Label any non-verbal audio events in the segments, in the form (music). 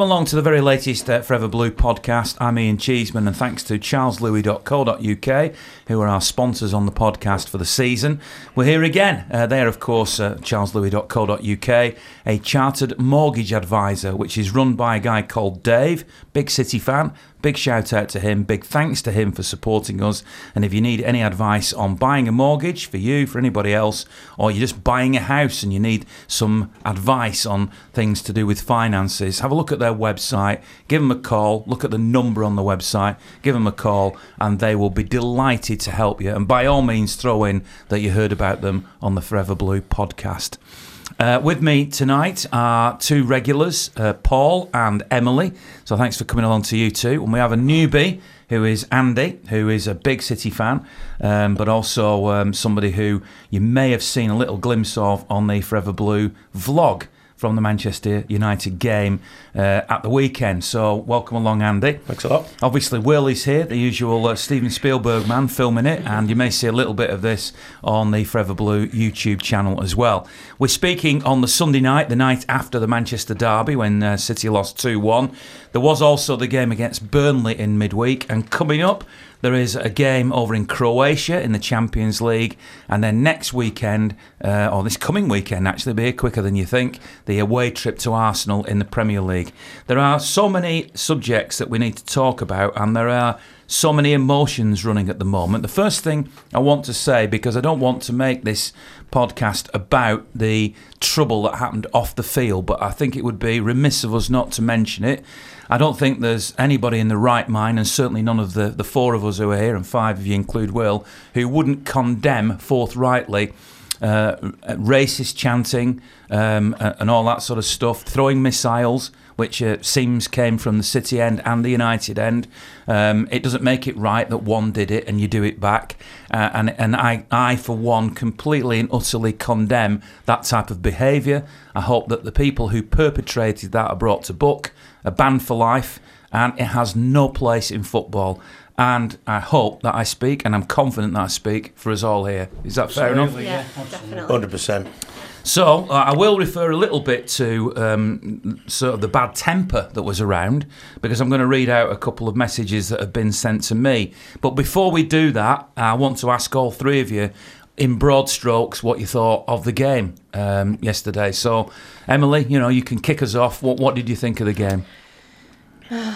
Welcome along to the very latest uh, Forever Blue podcast. I'm Ian Cheeseman, and thanks to charleslewis.co.uk, who are our sponsors on the podcast for the season. We're here again. Uh, they are, of course, uh, charleslewis.co.uk, a chartered mortgage advisor, which is run by a guy called Dave, big City fan, Big shout out to him. Big thanks to him for supporting us. And if you need any advice on buying a mortgage for you, for anybody else, or you're just buying a house and you need some advice on things to do with finances, have a look at their website, give them a call, look at the number on the website, give them a call, and they will be delighted to help you. And by all means, throw in that you heard about them on the Forever Blue podcast. Uh, with me tonight are two regulars, uh, Paul and Emily. So thanks for coming along to you two. And we have a newbie who is Andy, who is a big City fan, um, but also um, somebody who you may have seen a little glimpse of on the Forever Blue vlog from the Manchester United game uh, at the weekend. So, welcome along, Andy. Thanks a lot. Obviously, Will is here, the usual uh, Steven Spielberg man, filming it, and you may see a little bit of this on the Forever Blue YouTube channel as well. We're speaking on the Sunday night, the night after the Manchester derby when uh, City lost 2 1. There was also the game against Burnley in midweek, and coming up, there is a game over in Croatia in the Champions League, and then next weekend, uh, or this coming weekend, actually, be quicker than you think, the away trip to Arsenal in the Premier League. There are so many subjects that we need to talk about, and there are so many emotions running at the moment. The first thing I want to say, because I don't want to make this podcast about the trouble that happened off the field, but I think it would be remiss of us not to mention it. I don't think there's anybody in the right mind, and certainly none of the, the four of us who are here, and five of you include Will, who wouldn't condemn forthrightly uh, racist chanting um, and all that sort of stuff, throwing missiles, which uh, seems came from the City end and the United end. Um, it doesn't make it right that one did it and you do it back. Uh, and and I, I, for one, completely and utterly condemn that type of behaviour. I hope that the people who perpetrated that are brought to book a ban for life, and it has no place in football. And I hope that I speak, and I'm confident that I speak for us all here. Is that fair enough? Yeah, definitely. 100%. So uh, I will refer a little bit to um, sort of the bad temper that was around because I'm going to read out a couple of messages that have been sent to me. But before we do that, I want to ask all three of you in broad strokes what you thought of the game um, yesterday. So, Emily, you know, you can kick us off. What, what did you think of the game? (sighs)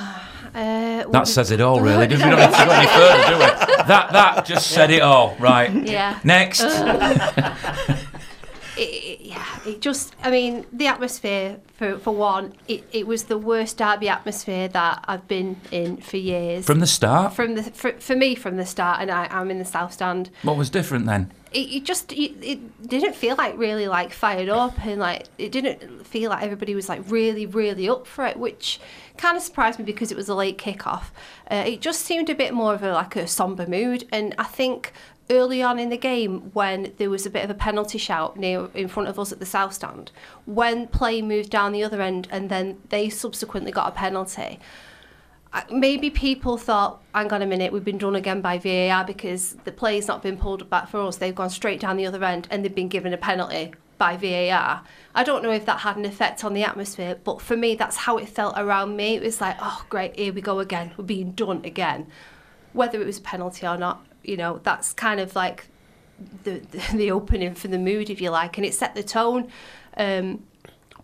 Uh, That says it all, really. We don't need to go any (laughs) further, do we? That that just said it all, right? Yeah. Next. (laughs) (laughs) It, it, yeah, it just, I mean, the atmosphere, for, for one, it, it was the worst derby atmosphere that I've been in for years. From the start, From the for, for me from the start, and I, I'm in the south stand. what was different then? It, it just it, it didn't feel like really like fired up, and like it didn't feel like everybody was like really really up for it, which kind of surprised me because it was a late kickoff. Uh, it just seemed a bit more of a like a somber mood, and I think early on in the game when there was a bit of a penalty shout near in front of us at the south stand. When play moved down the other end and then they subsequently got a penalty. Maybe people thought hang on a minute we've been done again by VAR because the play's not been pulled back for us. They've gone straight down the other end and they've been given a penalty by VAR I don't know if that had an effect on the atmosphere but for me that's how it felt around me. It was like oh great here we go again. We're being done again. Whether it was a penalty or not, you know, that's kind of like the the, (laughs) the opening for the mood, if you like, and it set the tone. Um,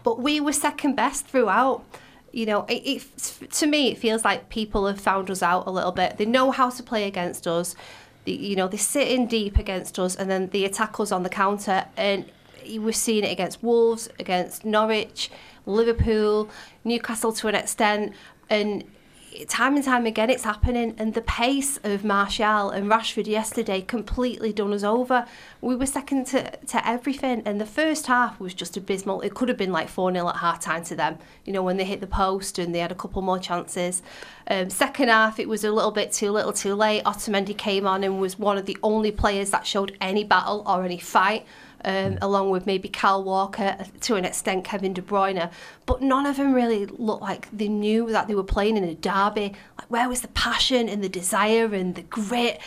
but we were second best throughout. You know, it, it to me it feels like people have found us out a little bit. They know how to play against us. The, you know, they sit in deep against us, and then they attack us on the counter. And we're seeing it against Wolves, against Norwich, Liverpool, Newcastle to an extent, and time and time again it's happening and the pace of Martial and Rashford yesterday completely done us over. We were second to, to everything and the first half was just abysmal. It could have been like 4-0 at half time to them, you know, when they hit the post and they had a couple more chances. Um, second half it was a little bit too little too late. Otamendi came on and was one of the only players that showed any battle or any fight um, along with maybe Kyle Walker, to an extent Kevin De Bruyne, but none of them really looked like they knew that they were playing in a derby. Like where was the passion and the desire and the grit?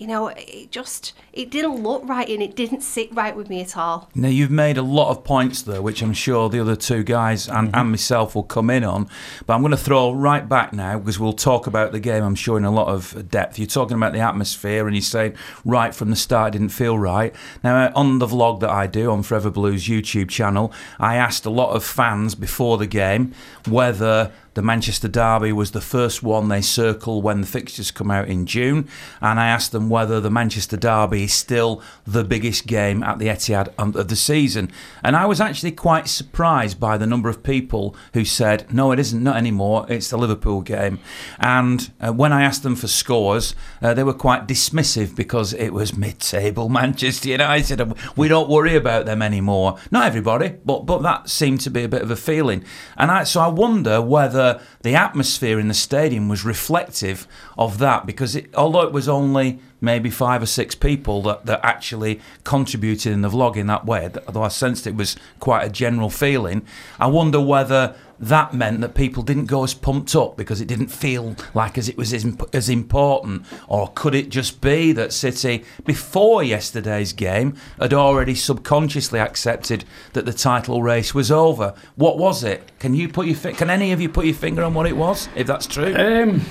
You know, it just it didn't look right and it didn't sit right with me at all. Now you've made a lot of points there, which I'm sure the other two guys and, mm-hmm. and myself will come in on. But I'm going to throw right back now because we'll talk about the game. I'm sure in a lot of depth. You're talking about the atmosphere, and you're saying right from the start it didn't feel right. Now uh, on the vlog that I do on Forever Blues YouTube channel, I asked a lot of fans before the game whether the Manchester Derby was the first one they circle when the fixtures come out in June, and I asked them whether the Manchester Derby is still the biggest game at the Etihad of the season. And I was actually quite surprised by the number of people who said, no, it isn't, not anymore, it's the Liverpool game. And uh, when I asked them for scores, uh, they were quite dismissive because it was mid table (laughs) Manchester United. We don't worry about them anymore. Not everybody, but, but that seemed to be a bit of a feeling. And I, so I wonder whether whether the atmosphere in the stadium was reflective of that because it, although it was only maybe five or six people that, that actually contributed in the vlog in that way, although I sensed it was quite a general feeling, I wonder whether that meant that people didn't go as pumped up because it didn't feel like as it was as, as important or could it just be that City before yesterday's game had already subconsciously accepted that the title race was over what was it can you put your can any of you put your finger on what it was if that's true um,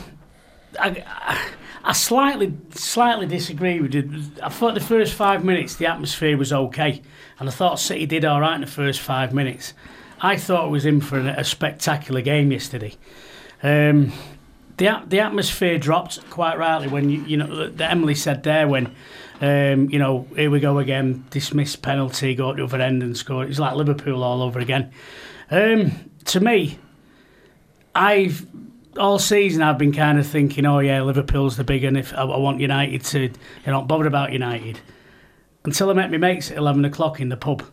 I, I slightly slightly disagree with you. I thought the first five minutes the atmosphere was okay, and I thought City did all right in the first five minutes. I thought it was in for a, spectacular game yesterday. Um, the the atmosphere dropped quite rightly when you you know the Emily said there when um, you know here we go again dismissed penalty go to the other end and score it's like Liverpool all over again. Um, to me, I've all season I've been kind of thinking oh yeah Liverpool's the big and if I, I want United to you know not bothered about United until I met my mates at eleven o'clock in the pub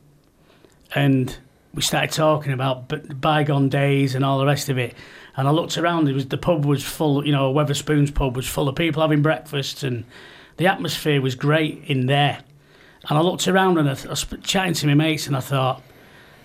and we started talking about bygone days and all the rest of it. And I looked around. It was the pub was full. You know, Wetherspoons pub was full of people having breakfast, and the atmosphere was great in there. And I looked around and I, I was chatting to my mates, and I thought,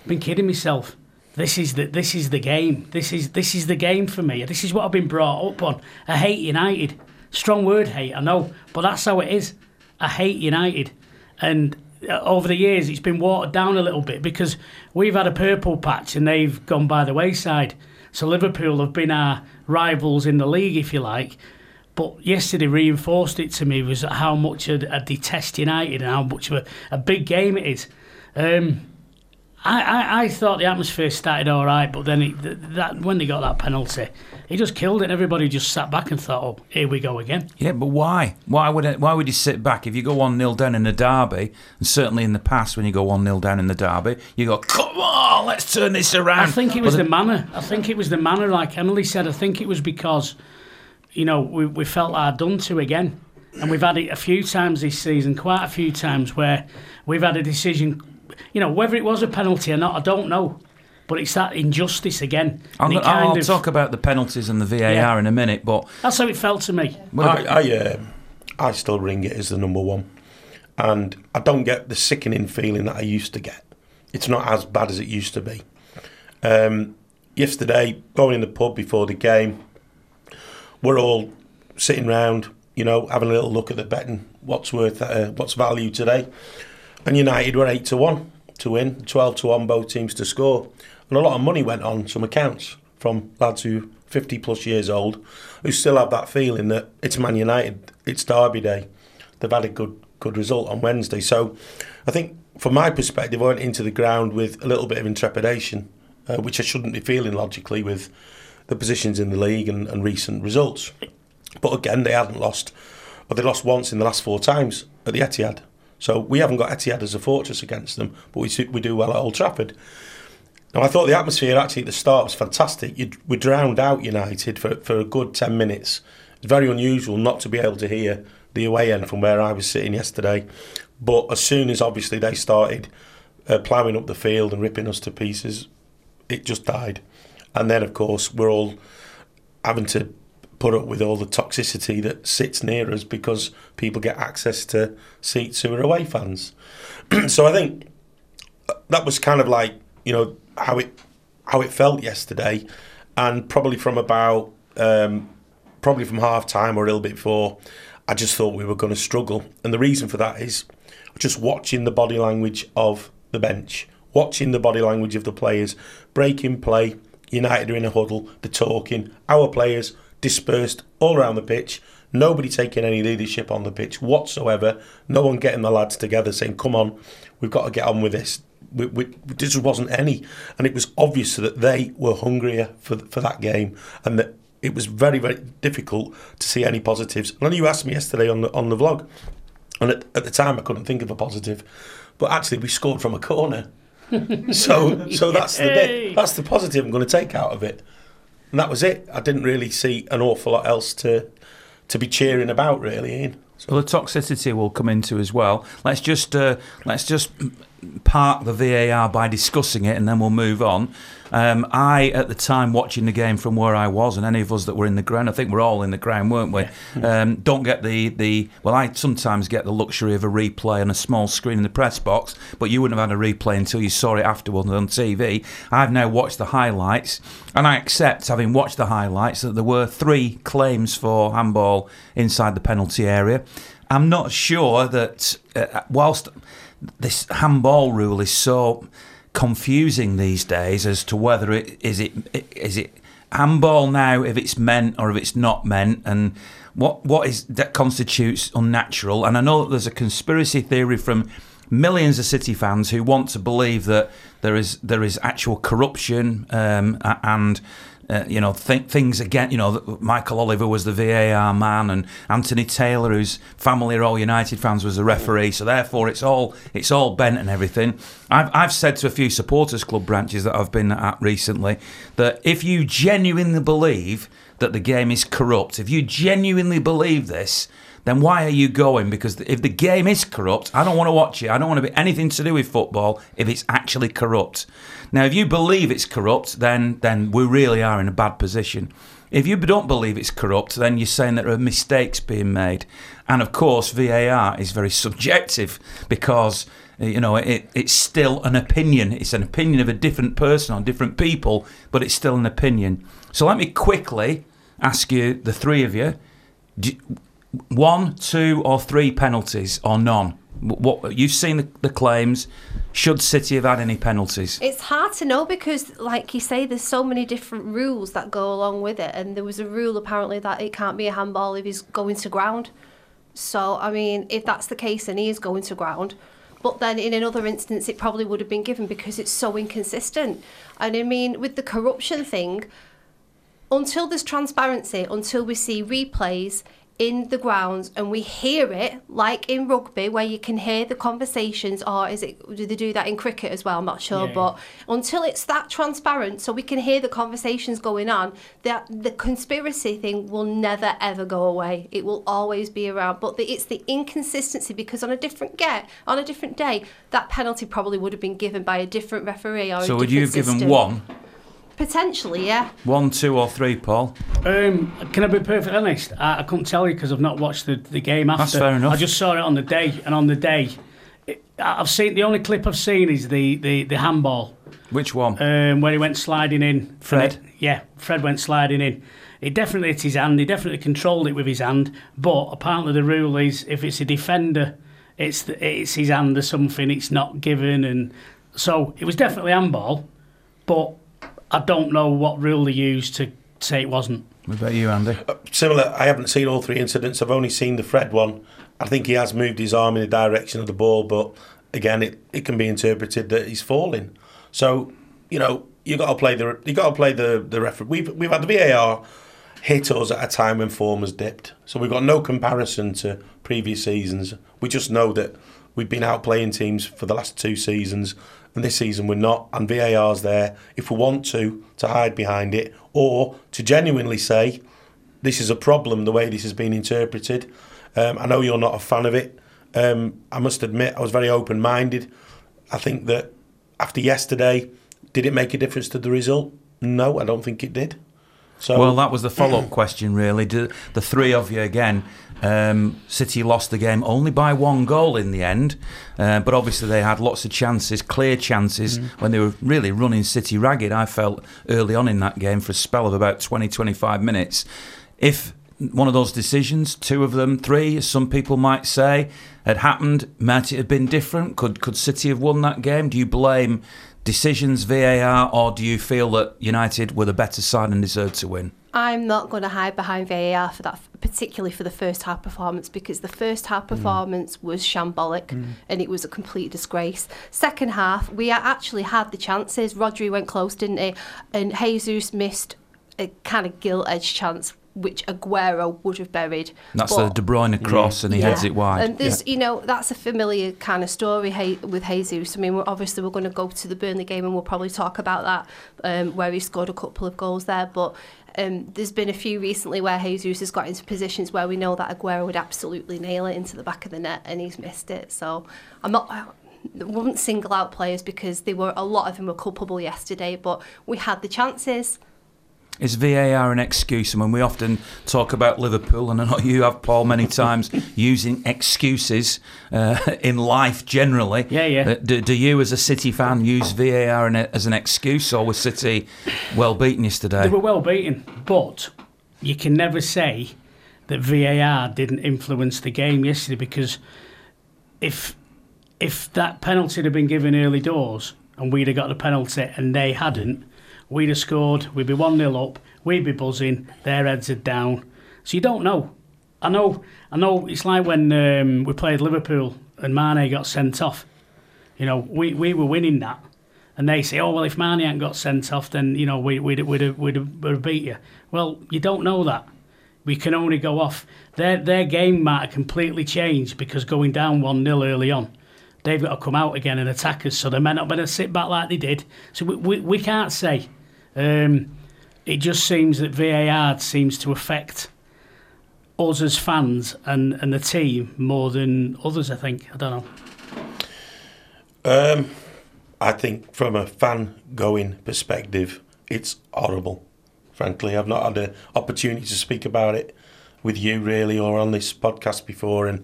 I've been kidding myself. This is the this is the game. This is this is the game for me. This is what I've been brought up on. I hate United. Strong word, hate. I know, but that's how it is. I hate United, and over the years it's been watered down a little bit because we've had a purple patch and they've gone by the wayside. So Liverpool have been our rivals in the league, if you like. But yesterday reinforced it to me was how much I detest United and how much of a, a big game it is. Um, I, I, I, thought the atmosphere started all right, but then it, that when they got that penalty, he just killed it. Everybody just sat back and thought, "Oh, here we go again." Yeah, but why? Why would it, why would you sit back if you go one 0 down in the derby? And certainly in the past, when you go one 0 down in the derby, you go, "Come on, let's turn this around." I think it was the, the manner. I think it was the manner, like Emily said. I think it was because, you know, we we felt our done to again, and we've had it a few times this season, quite a few times where we've had a decision you know, whether it was a penalty or not, I don't know. But it's that injustice again. I'll, I'll of, talk about the penalties and the VAR yeah. in a minute, but that's how it felt to me. I, I, uh, I still ring it as the number one, and I don't get the sickening feeling that I used to get. It's not as bad as it used to be. Um, yesterday, going in the pub before the game, we're all sitting round, you know, having a little look at the betting. What's worth, uh, what's value today? And United were 8 to 1 to win, 12 to 1 both teams to score. And a lot of money went on some accounts from lads who 50 plus years old who still have that feeling that it's Man United, it's Derby Day. They've had a good good result on Wednesday. So I think from my perspective, I went into the ground with a little bit of intrepidation, uh, which I shouldn't be feeling logically with the positions in the league and, and recent results. But again, they hadn't lost, or they lost once in the last four times at the Etihad. So we haven't got Etihad as a fortress against them, but we we do well at Old Trafford. Now I thought the atmosphere actually at the start was fantastic. You, we drowned out United for for a good ten minutes. It's very unusual not to be able to hear the away end from where I was sitting yesterday. But as soon as obviously they started uh, ploughing up the field and ripping us to pieces, it just died. And then of course we're all having to put up with all the toxicity that sits near us because people get access to seats who are away fans. (clears throat) so I think that was kind of like you know how it how it felt yesterday, and probably from about um, probably from half time or a little bit before, I just thought we were going to struggle. And the reason for that is just watching the body language of the bench, watching the body language of the players, breaking play. United are in a huddle, they're talking. Our players dispersed all around the pitch. Nobody taking any leadership on the pitch whatsoever. No one getting the lads together saying, "Come on, we've got to get on with this." We, we, this wasn't any, and it was obvious that they were hungrier for for that game, and that it was very very difficult to see any positives. And I know you asked me yesterday on the on the vlog, and at, at the time I couldn't think of a positive, but actually we scored from a corner. (laughs) so so that's the bit, that's the positive I'm going to take out of it, and that was it. I didn't really see an awful lot else to to be cheering about, really, Ian. So the toxicity will come into as well. Let's just uh, let's just park the VAR by discussing it, and then we'll move on. Um, I, at the time, watching the game from where I was, and any of us that were in the ground, I think we're all in the ground, weren't we? Um, don't get the, the well, I sometimes get the luxury of a replay on a small screen in the press box, but you wouldn't have had a replay until you saw it afterwards on TV. I've now watched the highlights, and I accept, having watched the highlights, that there were three claims for handball inside the penalty area. I'm not sure that, uh, whilst this handball rule is so confusing these days as to whether it is it is it handball now if it's meant or if it's not meant and what what is that constitutes unnatural. And I know that there's a conspiracy theory from millions of City fans who want to believe that there is there is actual corruption um, and uh, you know, th- things again. You know, Michael Oliver was the VAR man, and Anthony Taylor, whose family are all United fans, was the referee. So therefore, it's all it's all bent and everything. I've I've said to a few supporters club branches that I've been at recently that if you genuinely believe that the game is corrupt, if you genuinely believe this, then why are you going? Because if the game is corrupt, I don't want to watch it. I don't want to be anything to do with football if it's actually corrupt. Now, if you believe it's corrupt, then then we really are in a bad position. If you don't believe it's corrupt, then you're saying that there are mistakes being made. And of course, VAR is very subjective because you know it, it's still an opinion. It's an opinion of a different person on different people, but it's still an opinion. So let me quickly ask you, the three of you, do, one, two, or three penalties or none? What you've seen the, the, claims? Should City have had any penalties? It's hard to know because, like you say, there's so many different rules that go along with it, and there was a rule apparently that it can't be a handball if he's going to ground. So, I mean, if that's the case, and he is going to ground, but then in another instance, it probably would have been given because it's so inconsistent. And I mean, with the corruption thing, until there's transparency, until we see replays, in the grounds and we hear it like in rugby where you can hear the conversations or is it do they do that in cricket as well? I'm not sure yeah. but until it's that transparent so we can hear the conversations going on that the conspiracy thing will never ever go away. It will always be around. But the, it's the inconsistency because on a different get on a different day that penalty probably would have been given by a different referee or so would you have given one Potentially, yeah. One, two, or three, Paul. Um, can I be perfectly honest? I, I couldn't tell you because I've not watched the, the game after. That's fair enough. I just saw it on the day, and on the day, it, I've seen the only clip I've seen is the the, the handball. Which one? Um, where he went sliding in. Fred. It, yeah, Fred went sliding in. It definitely hit his hand. He definitely controlled it with his hand. But apparently the rule is if it's a defender, it's the, it's his hand or something. It's not given, and so it was definitely handball. But I don't know what rule they used to say it wasn't. What about you, Andy? Uh, similar. I haven't seen all three incidents. I've only seen the Fred one. I think he has moved his arm in the direction of the ball, but again, it, it can be interpreted that he's falling. So you know you got to play the you got to play the the referee. We've we've had the VAR hit us at a time when form has dipped, so we've got no comparison to previous seasons. We just know that we've been out playing teams for the last two seasons and this season we're not. And VAR's there if we want to to hide behind it or to genuinely say this is a problem the way this has been interpreted. Um, I know you're not a fan of it. Um, I must admit I was very open minded. I think that after yesterday, did it make a difference to the result? No, I don't think it did. So, well, that was the follow up (clears throat) question, really. Do the three of you again um, City lost the game only by one goal in the end, uh, but obviously they had lots of chances, clear chances, mm. when they were really running City ragged. I felt early on in that game for a spell of about 20 25 minutes. If one of those decisions, two of them, three, as some people might say, had happened? Might it have been different? Could could City have won that game? Do you blame decisions, VAR, or do you feel that United were the better side and deserved to win? I'm not going to hide behind VAR for that, particularly for the first half performance, because the first half mm. performance was shambolic mm. and it was a complete disgrace. Second half, we actually had the chances. Rodri went close, didn't he? And Jesus missed a kind of gilt edge chance, which Aguero would have buried. That's But- the De Bruyne mm. cross, and he heads it wide. and this, you know, that's a familiar kind of story with Jesus. I mean, we're, obviously we're going to go to the Burnley game and we'll probably talk about that, um, where he scored a couple of goals there. But um, there's been a few recently where Jesus has got into positions where we know that Aguero would absolutely nail it into the back of the net, and he's missed it. So I'm not. I wouldn't single out players because they were a lot of them were culpable yesterday, but we had the chances. Is VAR an excuse? I mean, we often talk about Liverpool, and I know you have, Paul, many (laughs) times using excuses uh, in life generally. Yeah, yeah. Uh, do, do you, as a City fan, use VAR in a, as an excuse, or was City well beaten yesterday? They were well beaten, but you can never say that VAR didn't influence the game yesterday because if if that penalty had been given early doors and we'd have got the penalty and they hadn't, we'd have scored, we'd be 1 0 up, we'd be buzzing, their heads are down. So you don't know. I know I know it's like when um, we played Liverpool and Mane got sent off. You know, we, we were winning that. And they say, oh, well, if Mane hadn't got sent off, then, you know, we, we'd, we'd, have, we'd, have, we'd have beat you. Well, you don't know that. We can only go off. Their, their game might have completely changed because going down 1 0 early on, they've got to come out again and attack us. So they may not better sit back like they did. So we, we, we can't say. Um, it just seems that VAR seems to affect us as fans and, and the team more than others, I think. I don't know. Um, I think from a fan going perspective, it's horrible. Frankly, I've not had an opportunity to speak about it with you really or on this podcast before, and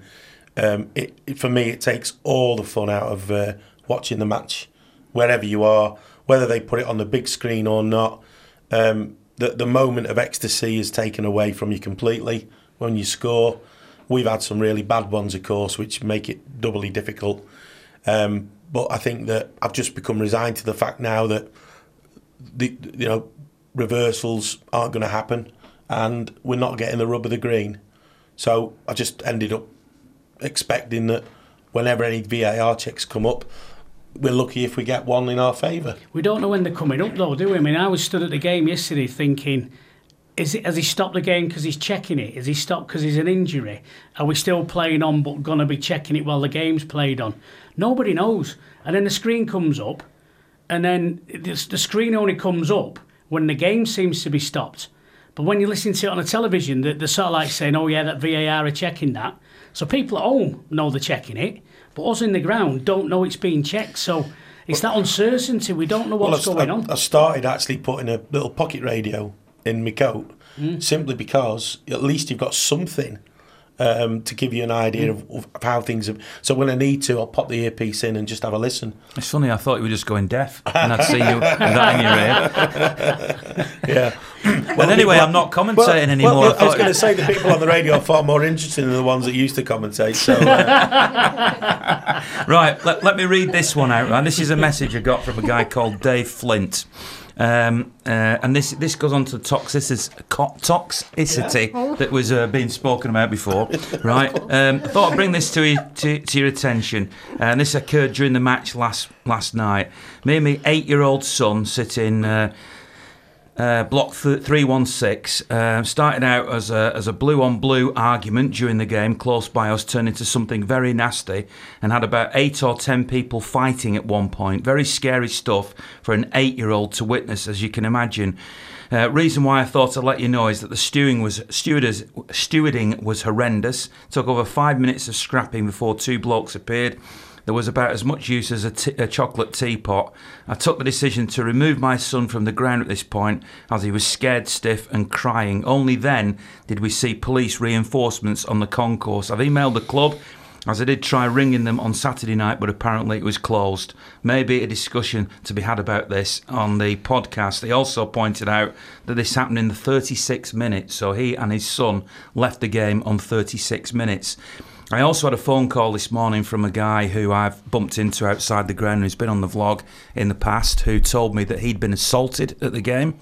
um, it, it for me it takes all the fun out of uh, watching the match, wherever you are, whether they put it on the big screen or not. Um, the the moment of ecstasy is taken away from you completely when you score. We've had some really bad ones, of course, which make it doubly difficult. Um, but I think that I've just become resigned to the fact now that the you know reversals aren't going to happen, and we're not getting the rub of the green. So I just ended up expecting that whenever any VAR checks come up, we're lucky if we get one in our favour. We don't know when they're coming up, though, do we? I mean, I was stood at the game yesterday thinking, is it, has he stopped the game because he's checking it? Has he stopped because he's an injury? Are we still playing on but going to be checking it while the game's played on? Nobody knows. And then the screen comes up, and then the, the screen only comes up when the game seems to be stopped. But when you listen to it on the television, of like saying, oh, yeah, that VAR are checking that. So people at home know they're checking it, but us in the ground don't know it's being checked. So it's that uncertainty. We don't know what's I, going on. I started actually putting a little pocket radio in my coat Mm. simply because at least you've got something um, to give you an idea Mm. of, of how things have. So when I need to, I'll pop the earpiece in and just have a listen. It's funny, I thought you were just going deaf, and I'd see you with that in your ear. Yeah. But anyway, I'm not commentating anymore. Well, I I was going to say the people on the radio are far more interesting than the ones that used to commentate. So uh, (laughs) Right, let, let me read this one out. Right? This is a message I got from a guy called Dave Flint. Um, uh, and this this goes on to toxicity, co- toxicity that was uh, being spoken about before, right? Um, I thought I'd bring this to, you, to, to your attention. And this occurred during the match last last night. Me and my eight-year-old son sitting uh, uh, block th- 316 uh, started out as a, as a blue on blue argument during the game close by us turned into something very nasty and had about eight or ten people fighting at one point very scary stuff for an eight year old to witness as you can imagine uh, reason why I thought I'd let you know is that the stewing was stewardess, stewarding was horrendous. Took over five minutes of scrapping before two blokes appeared. There was about as much use as a, t- a chocolate teapot. I took the decision to remove my son from the ground at this point as he was scared stiff and crying. Only then did we see police reinforcements on the concourse. I've emailed the club as I did try ringing them on Saturday night, but apparently it was closed. Maybe a discussion to be had about this on the podcast. They also pointed out that this happened in the 36 minutes, so he and his son left the game on 36 minutes. I also had a phone call this morning from a guy who I've bumped into outside the ground who's been on the vlog in the past who told me that he'd been assaulted at the game.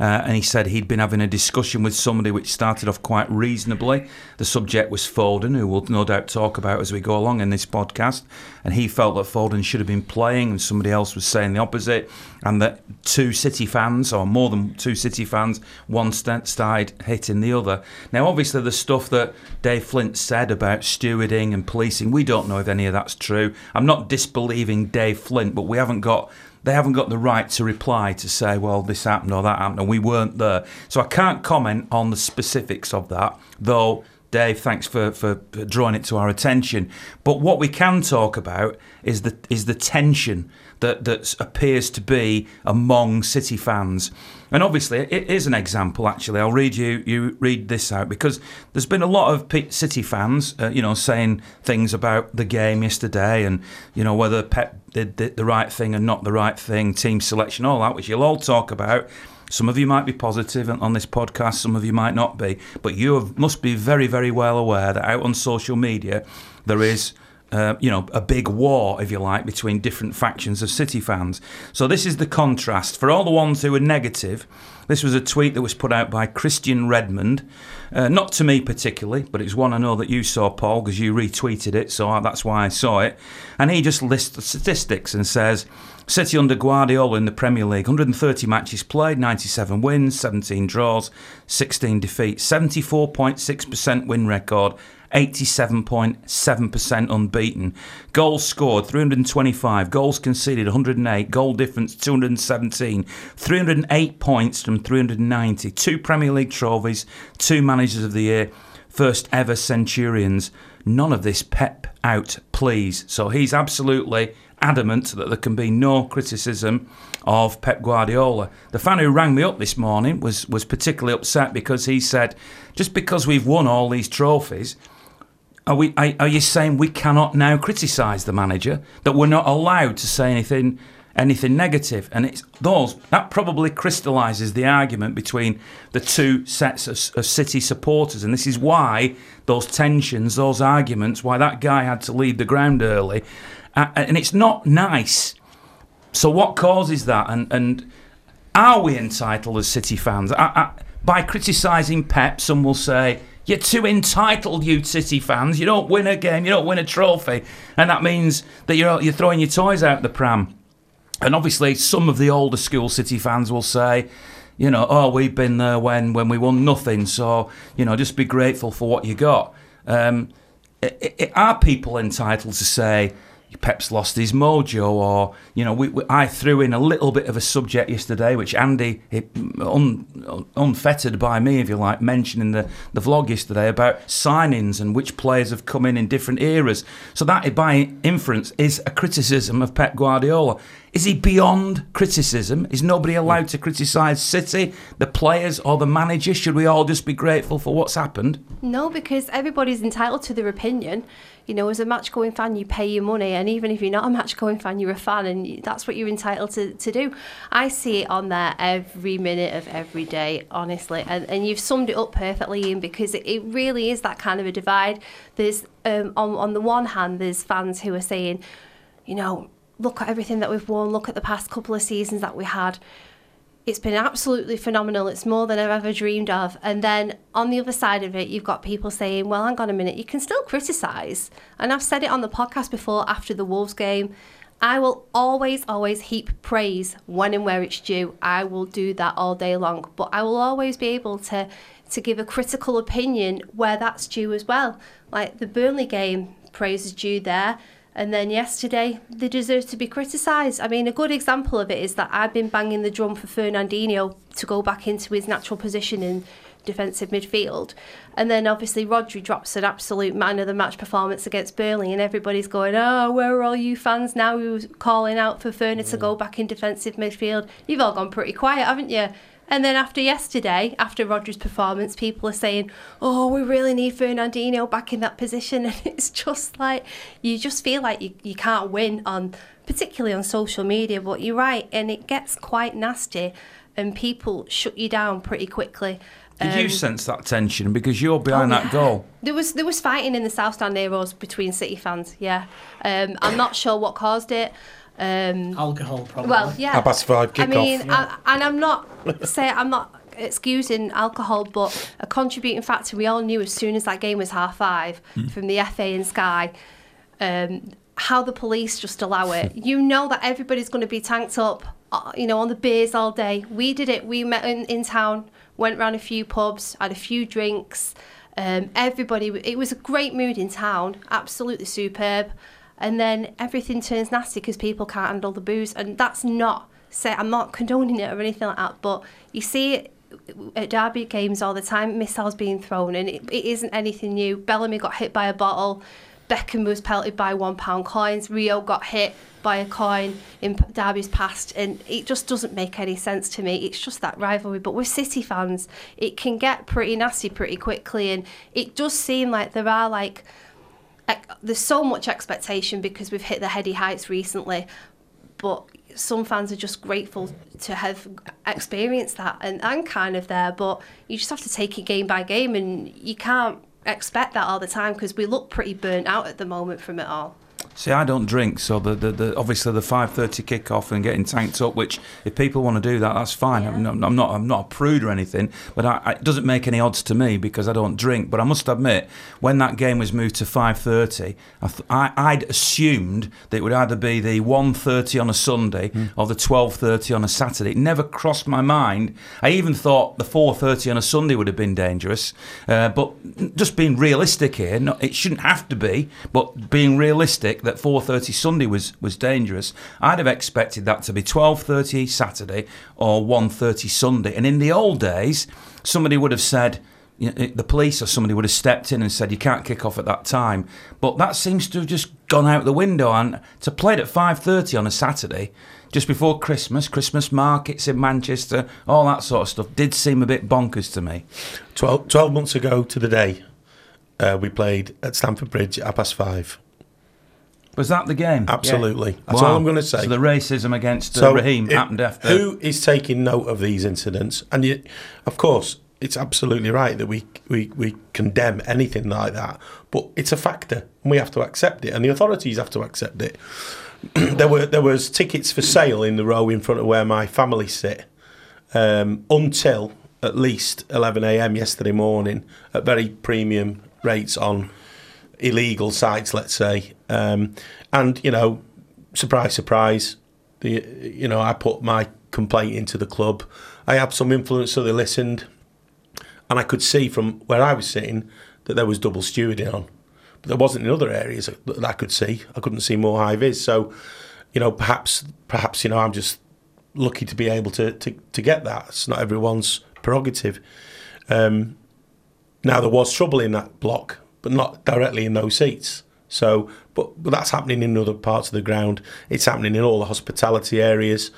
Uh, and he said he'd been having a discussion with somebody which started off quite reasonably. The subject was Foden, who we'll no doubt talk about as we go along in this podcast. And he felt that Foden should have been playing, and somebody else was saying the opposite. And that two City fans, or more than two City fans, one side hitting the other. Now, obviously, the stuff that Dave Flint said about stewarding and policing, we don't know if any of that's true. I'm not disbelieving Dave Flint, but we haven't got they haven't got the right to reply to say, well, this happened or that happened, and we weren't there. So I can't comment on the specifics of that, though. Dave, thanks for, for drawing it to our attention. But what we can talk about is the is the tension that that appears to be among City fans. And obviously, it is an example. Actually, I'll read you you read this out because there's been a lot of City fans, uh, you know, saying things about the game yesterday, and you know whether Pep did the, the right thing and not the right thing, team selection, all that, which you'll all talk about. Some of you might be positive on this podcast, some of you might not be, but you must be very, very well aware that out on social media there is uh, you know, a big war, if you like, between different factions of City fans. So this is the contrast. For all the ones who were negative, this was a tweet that was put out by Christian Redmond, uh, not to me particularly, but it's one I know that you saw, Paul, because you retweeted it, so that's why I saw it. And he just lists the statistics and says City under Guardiola in the Premier League 130 matches played, 97 wins, 17 draws, 16 defeats, 74.6% win record 87.7% unbeaten. Goals scored 325, goals conceded 108, goal difference 217, 308 points from 390, two Premier League trophies, two managers of the year, first ever Centurions. None of this pep out, please. So he's absolutely adamant that there can be no criticism of Pep Guardiola. The fan who rang me up this morning was was particularly upset because he said, just because we've won all these trophies, are we? Are, are you saying we cannot now criticise the manager? That we're not allowed to say anything, anything negative? And it's those that probably crystallises the argument between the two sets of, of City supporters, and this is why those tensions, those arguments, why that guy had to leave the ground early, and it's not nice. So what causes that? And and are we entitled as City fans? I, I, by criticising Pep, some will say you're too entitled, you City fans. You don't win a game, you don't win a trophy, and that means that you're you're throwing your toys out the pram. And obviously, some of the older school City fans will say, you know, oh, we've been there when when we won nothing, so you know, just be grateful for what you got. Um, it, it, are people entitled to say? Pep's lost his mojo, or you know, we, we, I threw in a little bit of a subject yesterday, which Andy, it, un, unfettered by me, if you like, mentioned in the, the vlog yesterday about signings and which players have come in in different eras. So that, by inference, is a criticism of Pep Guardiola. Is he beyond criticism? Is nobody hmm. allowed to criticise City, the players, or the manager? Should we all just be grateful for what's happened? No, because everybody's entitled to their opinion you know, as a match going fan, you pay your money, and even if you're not a match going fan, you're a fan, and that's what you're entitled to, to do. I see it on there every minute of every day, honestly, and, and you've summed it up perfectly, Ian, because it, it really is that kind of a divide. There's, um, on, on the one hand, there's fans who are saying, you know, look at everything that we've won, look at the past couple of seasons that we had it's been absolutely phenomenal. It's more than I've ever dreamed of. And then on the other side of it, you've got people saying, well, hang on a minute, you can still criticise. And I've said it on the podcast before after the Wolves game. I will always, always heap praise when and where it's due. I will do that all day long. But I will always be able to, to give a critical opinion where that's due as well. Like the Burnley game, praise is due there. And then yesterday, they deserve to be criticised. I mean, a good example of it is that I've been banging the drum for Fernandinho to go back into his natural position in defensive midfield. And then obviously Rodri drops an absolute man of the match performance against Burnley, and everybody's going, "Oh, where are all you fans now who's calling out for Ferner to go back in defensive midfield?" You've all gone pretty quiet, haven't you? And then after yesterday, after Rodri's performance, people are saying, "Oh, we really need Fernandinho back in that position," (laughs) and it's just like you just feel like you, you can't win on, particularly on social media. But you're right, and it gets quite nasty, and people shut you down pretty quickly. Did you Um, sense that tension because you're behind Oh, that goal? There was there was fighting in the South Stand heroes between City fans. Yeah, um, I'm not sure what caused it. Um, Alcohol, probably. well, yeah. Half past five I kick mean, off. I, and I'm not say I'm not excusing alcohol, but a contributing factor we all knew as soon as that game was half five from the FA and Sky. Um, how the police just allow it. (laughs) You know that everybody's going to be tanked up, uh, you know, on the beers all day. We did it. We met in, in town, went round a few pubs, had a few drinks. Um, everybody, it was a great mood in town, absolutely superb. And then everything turns nasty because people can't handle the booze, and that's not say I'm not condoning it or anything like that. But you see at derby games all the time, missiles being thrown, and it, it isn't anything new. Bellamy got hit by a bottle. Beckham was pelted by one pound coins. Rio got hit by a coin in Derby's past, and it just doesn't make any sense to me. It's just that rivalry. But we're City fans, it can get pretty nasty pretty quickly, and it does seem like there are like there's so much expectation because we've hit the heady heights recently, but some fans are just grateful to have experienced that and I'm kind of there but you just have to take it game by game and you can't expect that all the time because we look pretty burnt out at the moment from it all. See, I don't drink, so the, the, the obviously the five thirty kick-off and getting tanked up. Which, if people want to do that, that's fine. I'm, not, I'm not. I'm not a prude or anything. But I, I, it doesn't make any odds to me because I don't drink. But I must admit, when that game was moved to five thirty, I th- I, I'd assumed that it would either be the one thirty on a Sunday or the twelve thirty on a Saturday. It never crossed my mind. I even thought the four thirty on a Sunday would have been dangerous. Uh, but just being realistic here, no, it shouldn't have to be. But being realistic that 4:30 Sunday was was dangerous. I'd have expected that to be 12:30 Saturday or 1:30 Sunday. And in the old days, somebody would have said. you know, The police or somebody would have stepped in and said you can't kick off at that time, but that seems to have just gone out the window. And to play it at five thirty on a Saturday, just before Christmas, Christmas markets in Manchester, all that sort of stuff, did seem a bit bonkers to me. 12, 12 months ago to the day, uh, we played at Stamford Bridge at half past five. Was that the game? Absolutely. That's Wow. all I'm going to say. So the racism against uh, So Raheem it- happened after. Who is taking note of these incidents? And you, of course, it's absolutely right that we, we we condemn anything like that, but it's a factor, and we have to accept it, and the authorities have to accept it. (clears throat) there were there was tickets for sale in the row in front of where my family sit um, until at least 11 a.m. yesterday morning at very premium rates on illegal sites, let's say. Um, and you know, surprise, surprise, the you know I put my complaint into the club. I had some influence, so they listened, and I could see from where I was sitting that there was double stewarding on, but there wasn't in other areas that I could see. I couldn't see more high vis, so you know perhaps perhaps you know I'm just lucky to be able to to, to get that. It's not everyone's prerogative. Um, now there was trouble in that block, but not directly in those seats. So, but, but that's happening in other parts of the ground. It's happening in all the hospitality areas,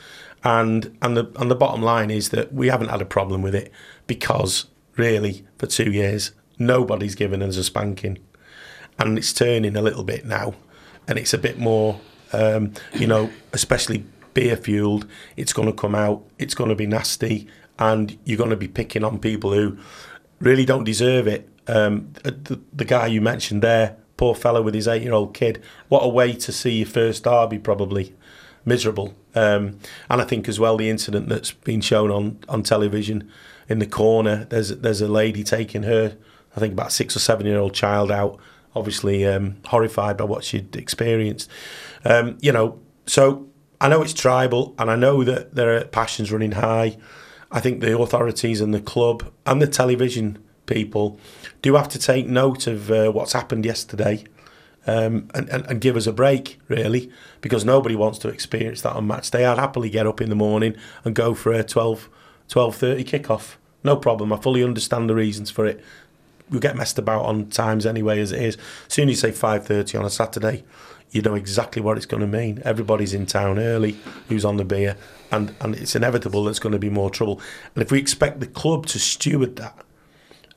and and the and the bottom line is that we haven't had a problem with it because really for two years nobody's given us a spanking, and it's turning a little bit now, and it's a bit more, um, you know, especially beer fueled. It's going to come out. It's going to be nasty, and you're going to be picking on people who really don't deserve it. Um, the, the guy you mentioned there, poor fellow with his eight-year-old kid. What a way to see your first derby, probably miserable. Um, and I think as well the incident that's been shown on, on television in the corner. There's there's a lady taking her, I think about six or seven-year-old child out, obviously um, horrified by what she'd experienced. Um, you know, so I know it's tribal, and I know that there are passions running high. I think the authorities and the club and the television people do have to take note of uh, what's happened yesterday um, and, and, and give us a break, really, because nobody wants to experience that on match day. I'd happily get up in the morning and go for a 12, 12.30 kickoff. No problem. I fully understand the reasons for it. We get messed about on times anyway, as it is. As soon as you say 5.30 on a Saturday, you know exactly what it's going to mean. Everybody's in town early, who's on the beer, and, and it's inevitable there's going to be more trouble. And if we expect the club to steward that,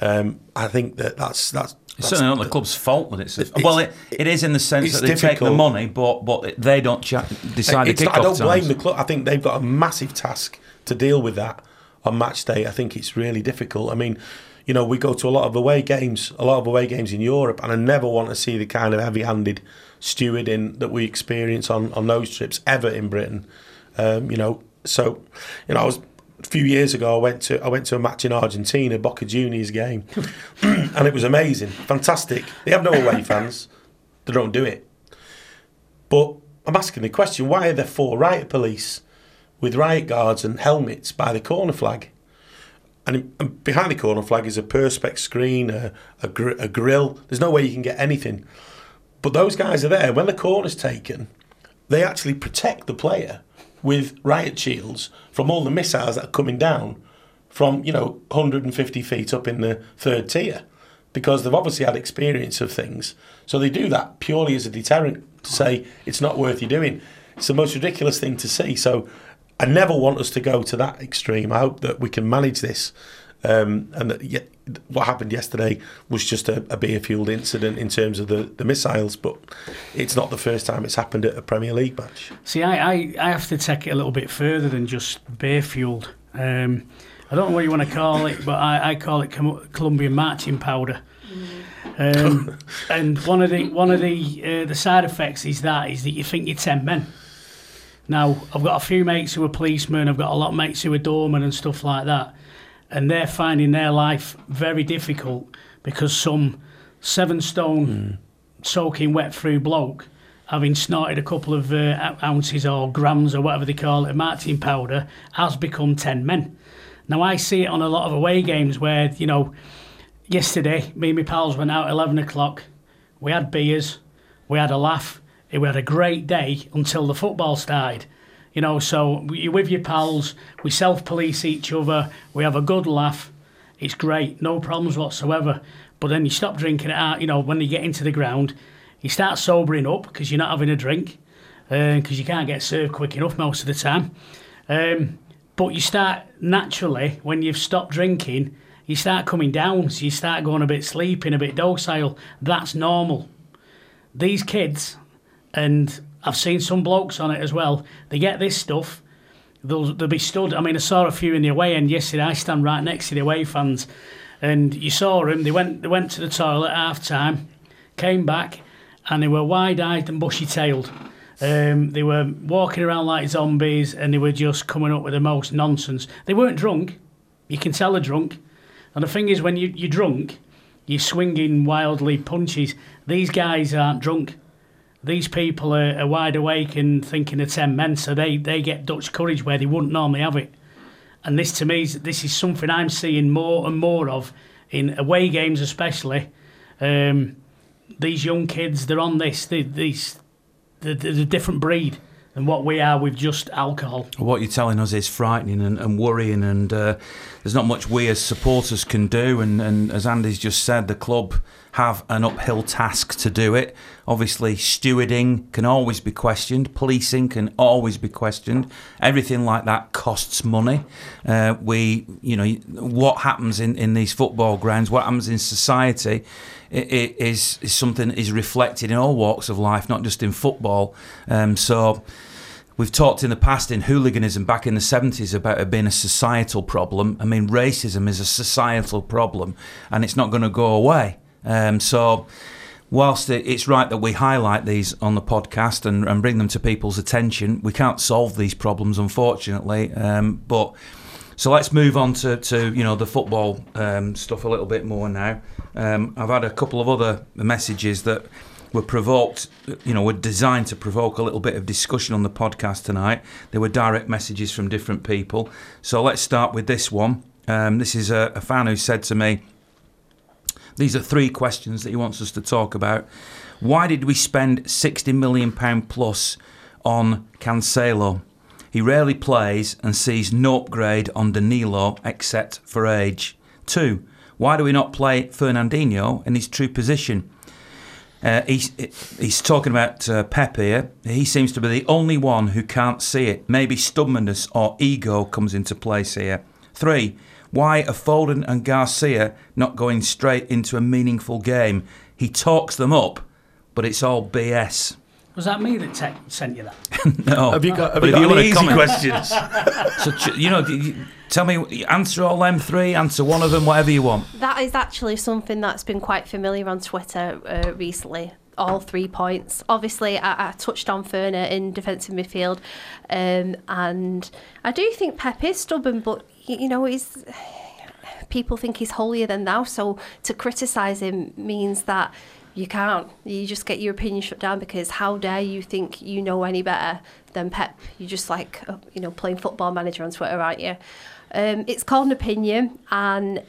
um, I think that that's that's. It's that's certainly not the club's fault that it's. A, It's- well, it, it is in the sense that they take the money, but but they don't cha- decide It's the not- kickoff I don't blame times. the club. I think they've got a massive task to deal with that on match day. I think it's really difficult. I mean, you know, we go to a lot of away games, a lot of away games in Europe, and I never want to see the kind of heavy-handed stewarding that we experience on on those trips ever in Britain. Um, you know, so you know, I was a few years ago. I went to I went to a match in Argentina, Boca Juniors game, (clears throat) and it was amazing, fantastic. They have no away (laughs) fans. They don't do it. But I'm asking the question: Why are there four riot police with riot guards and helmets by the corner flag? And, and behind the corner flag is a perspex screen, a, a, gr- a grill. There's no way you can get anything. But those guys are there when the corner's taken. They actually protect the player with riot shields from all the missiles that are coming down from you know 150 feet up in the third tier because they've obviously had experience of things. So they do that purely as a deterrent to say it's not worth you doing. It's the most ridiculous thing to see. So I never want us to go to that extreme. I hope that we can manage this. Um, and that ye- what happened yesterday was just a, a beer fueled incident in terms of the, the missiles, but it's not the first time it's happened at a Premier League match. See, I, I, I have to take it a little bit further than just beer fueled. Um, I don't know what you want to call it, but I, I call it Colombian marching powder. Um, (laughs) and one of the one of the uh, the side effects is that is that you think you're ten men. Now I've got a few mates who are policemen. I've got a lot of mates who are doormen and stuff like that, and they're finding their life very difficult because some seven stone soaking wet through bloke having snorted a couple of uh, ounces or grams or whatever they call it, martin powder, has become 10 men. Now, I see it on a lot of away games where, you know, yesterday, me and my pals went out at 11 o'clock, we had beers, we had a laugh, we had a great day until the football started. You know, so you're with your pals, we self police each other, we have a good laugh, it's great, no problems whatsoever. But then you stop drinking it out, you know, when you get into the ground, you start sobering up because you're not having a drink, because you can't get served quick enough most of the time. Um, but you start naturally, when you've stopped drinking, you start coming down, so you start going a bit sleeping, a bit docile. That's normal. These kids, and I've seen some blokes on it as well, they get this stuff, they'll, they'll be stood. I mean, I saw a few in the away end yesterday. I stand right next to the away fans, and you saw them. They went, they went to the toilet at half time, came back, and they were wide eyed and bushy tailed. Um, they were walking around like zombies, and they were just coming up with the most nonsense. They weren't drunk. You can tell they're drunk. And the thing is, when you, you're drunk, you're swinging wildly punches. These guys aren't drunk. These people are, are wide awake and thinking of 10 men, so they, they get Dutch courage where they wouldn't normally have it. And this, to me, is, this is something I'm seeing more and more of in away games, especially. Um, these young kids, they're on this. They, these, they're, they're a different breed than what we are with just alcohol. What you're telling us is frightening and, and worrying, and uh, there's not much we as supporters can do. And, and as Andy's just said, the club have an uphill task to do it. Obviously, stewarding can always be questioned, policing can always be questioned. Everything like that costs money. Uh, we, you know, what happens in, in these football grounds, what happens in society, it is, is something that is reflected in all walks of life, not just in football. Um, so. We've talked in the past in hooliganism back in the 70s about it being a societal problem. I mean, racism is a societal problem and it's not going to go away. Um, so, whilst it's right that we highlight these on the podcast and, and bring them to people's attention, we can't solve these problems, unfortunately. Um, but so let's move on to, to you know the football um, stuff a little bit more now. Um, I've had a couple of other messages that were provoked, you know, were designed to provoke a little bit of discussion on the podcast tonight. They were direct messages from different people. So let's start with this one. Um, this is a, a fan who said to me, these are three questions that he wants us to talk about. Why did we spend £60 million plus on Cancelo? He rarely plays and sees no upgrade on Danilo except for age. Two, why do we not play Fernandinho in his true position? Uh, he's, he's talking about uh, Pep here. He seems to be the only one who can't see it. Maybe stubbornness or ego comes into place here. Three, why are Foden and Garcia not going straight into a meaningful game? He talks them up, but it's all BS. Was that me that te- sent you that? (laughs) no. Have you got, have But you if got you any easy comment- questions? (laughs) So, you know, you- tell me, answer all them three, answer one of them, whatever you want. That is actually something that's been quite familiar on Twitter uh, recently. All three points. Obviously, I, I touched on Ferner in defensive midfield, um, and I do think Pep is stubborn, but you know he's. People think he's holier than thou, so to criticise him means that you can't. You just get your opinion shut down because how dare you think you know any better than Pep? You're just like uh, you know playing football manager on Twitter, aren't you? Um, it's called an opinion, and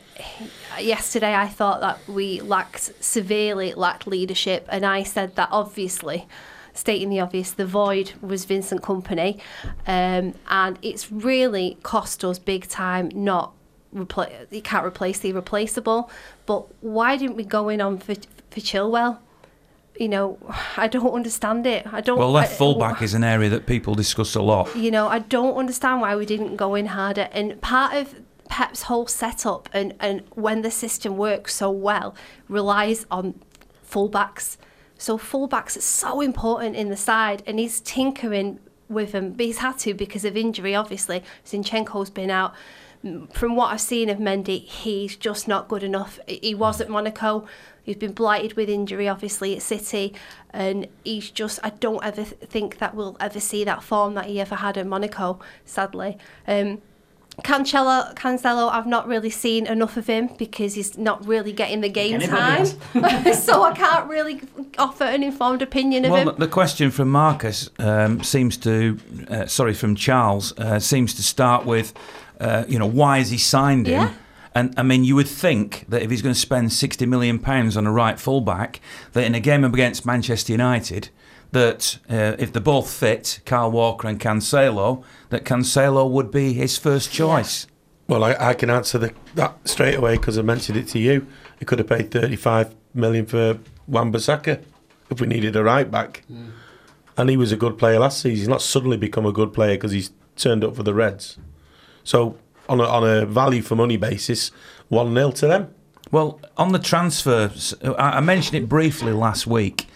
yesterday I thought that we lacked severely lacked leadership, and I said that obviously, stating the obvious, the void was Vincent Kompany, um, and it's really cost us big time. Not you can't replace the irreplaceable, but why didn't we go in on for, for Chilwell? You know, I don't understand it. I don't. Well, left I- fullback is an area that people discuss a lot. you know, I don't understand why we didn't go in harder. And part of Pep's whole setup and, and when the system works so well relies on fullbacks. So fullbacks are so important in the side, and he's tinkering with them. But he's had to because of injury, obviously. Zinchenko's been out. M- From what I've seen of Mendy, he's just not good enough. He- He was at Monaco. He's been blighted with injury, obviously, at City. And he's just, I don't ever think that we'll ever see that form that he ever had at Monaco, sadly. Um, Cancelo, Cancelo, I've not really seen enough of him because he's not really getting the game Anybody time. (laughs) so I can't really offer an informed opinion of Well, him. the question from Marcus um, seems to, uh, sorry, from Charles, uh, seems to start with, uh, you know, why has he signed him? Yeah. And I mean, you would think that if he's going to spend sixty million pounds on a right fullback, that in a game against Manchester United, that uh, if they're both fit, Kyle Walker and Cancelo, that Cancelo would be his first choice. Well, I, I can answer the, that straight away because I mentioned it to you. He could have paid 35 million for Wan-Bissaka if we needed a right back. And he was a good player last season. He's not suddenly become a good player because he's turned up for the Reds. So, on a, on a value for money basis, 1 0 to them. Well, on the transfers, I mentioned it briefly last week,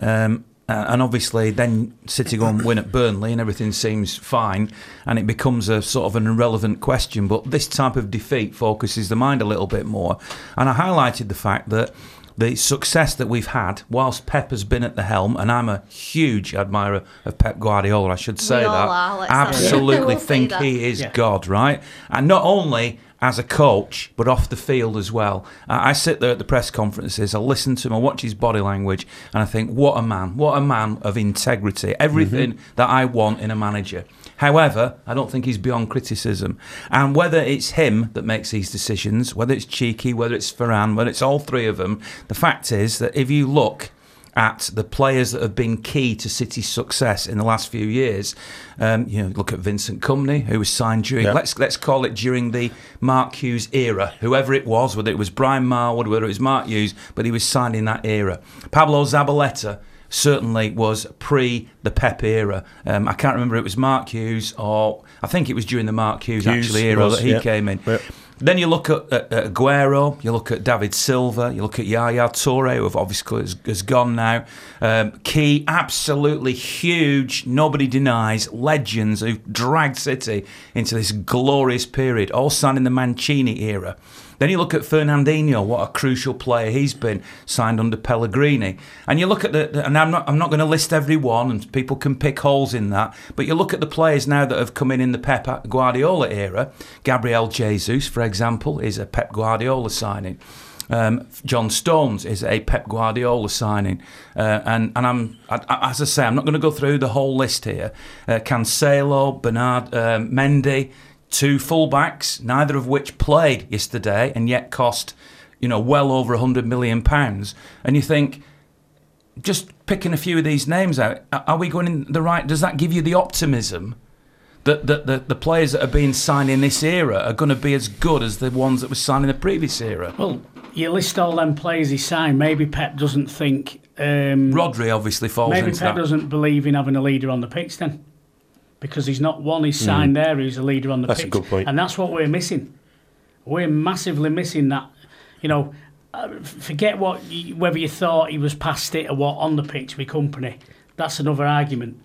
um, and obviously then City go and win at Burnley, and everything seems fine, and it becomes a sort of an irrelevant question. But this type of defeat focuses the mind a little bit more, and I highlighted the fact that. The success that we've had whilst Pep has been at the helm, and I'm a huge admirer of Pep Guardiola, I should say all that. are, let's have it. Absolutely We'll think that. he is Yeah. God, right? And not only as a coach, but off the field as well. I I sit there at the press conferences, I listen to him, I watch his body language, and I think, what a man, what a man of integrity. Everything mm-hmm. that I want in a manager. However, I don't think he's beyond criticism. And whether it's him that makes these decisions, whether it's Txiki, whether it's Ferran, whether it's all three of them, the fact is that if you look at the players that have been key to City's success in the last few years. Um, you know, look at Vincent Kompany, who was signed during let's let's call it during the Mark Hughes era. Whoever it was, whether it was Brian Marwood, whether it was Mark Hughes, but he was signed in that era. Pablo Zabaleta certainly was pre the Pep era. Um, I can't remember if it was Mark Hughes or I think it was during the Mark Hughes, Hughes actually era was, that he yeah. came in. Yeah. Then you look at, at, at Aguero, you look at David Silva, you look at Yaya Toure, who have obviously has, has gone now. Um, key, absolutely huge, nobody denies, legends who've dragged City into this glorious period, all signed in the Mancini era. Then you look at Fernandinho, what a crucial player he's been, signed under Pellegrini. And you look at the, and I'm not, I'm not going to list every one, and people can pick holes in that, but you look at the players now that have come in in the Pep Guardiola era. Gabriel Jesus, for example, is a Pep Guardiola signing. Um, John Stones is a Pep Guardiola signing, uh, and and I'm I- as I say, I'm not going to go through the whole list here. Uh, Cancelo, Bernard, um, Mendy, two fullbacks, neither of which played yesterday, and yet cost you know well over a hundred million pounds. And you think, just picking a few of these names out, are we going in the right? Does that give you the optimism? That, that the, the players that are being signed in this era are going to be as good as the ones that were signed in the previous era. Well, you list all them players he signed. Maybe Pep doesn't think Um, Rodri obviously falls maybe Pep that. doesn't believe in having a leader on the pitch then, because he's not one. He's signed there. Who's a leader on the Hmm. That's a pitch, good point. and that's what we're missing. We're massively missing that. You know, uh, forget what whether you thought he was past it or what on the pitch with Kompany. That's another argument.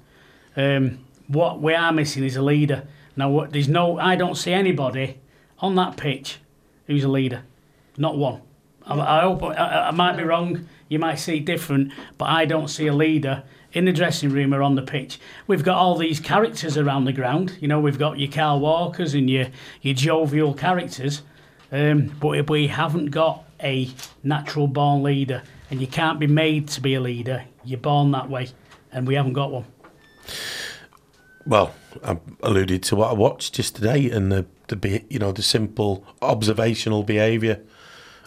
Um, what we are missing is a leader. Now, what, there's no. I don't see anybody on that pitch who's a leader. Not one. I, I hope I, I might be wrong. You might see different, but I don't see a leader in the dressing room or on the pitch. We've got all these characters around the ground. You know, we've got your Kyle Walkers and your your jovial characters, um, but we haven't got a natural born leader. And you can't be made to be a leader. You're born that way, and we haven't got one. Well, I alluded to what I watched just today and the the you know the simple observational behaviour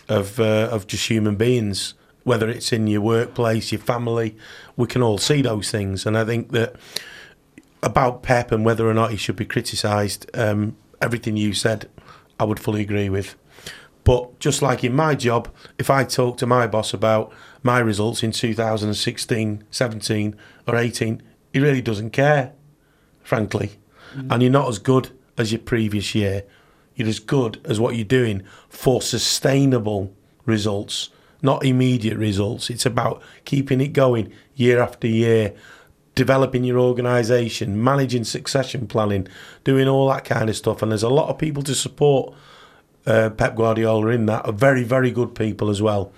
of uh, of just human beings, whether it's in your workplace, your family, we can all see those things, and I think that about Pep and whether or not he should be criticised, um, everything you said, I would fully agree with. But just like in my job, if I talk to my boss about my results in 2016, 17, or 18, he really doesn't care, frankly. And you're not as good as your previous year. You're as good as what you're doing for sustainable results, not immediate results. It's about keeping it going year after year, developing your organisation, managing succession planning, doing all that kind of stuff. And there's a lot of people to support uh, Pep Guardiola in that very, very good people as well.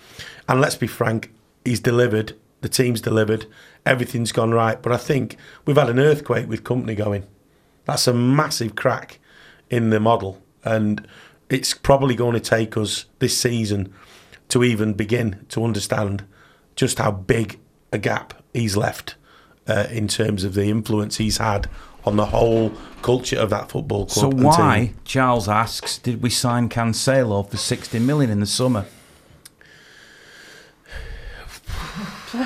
And let's be frank, he's delivered. The team's delivered. Everything's gone right. But I think we've had an earthquake with Kompany going. That's a massive crack in the model. And it's probably going to take us this season to even begin to understand just how big a gap he's left uh, in terms of the influence he's had on the whole culture of that football club. So why, team. Charles asks, did we sign Cancelo for 60 million in the summer?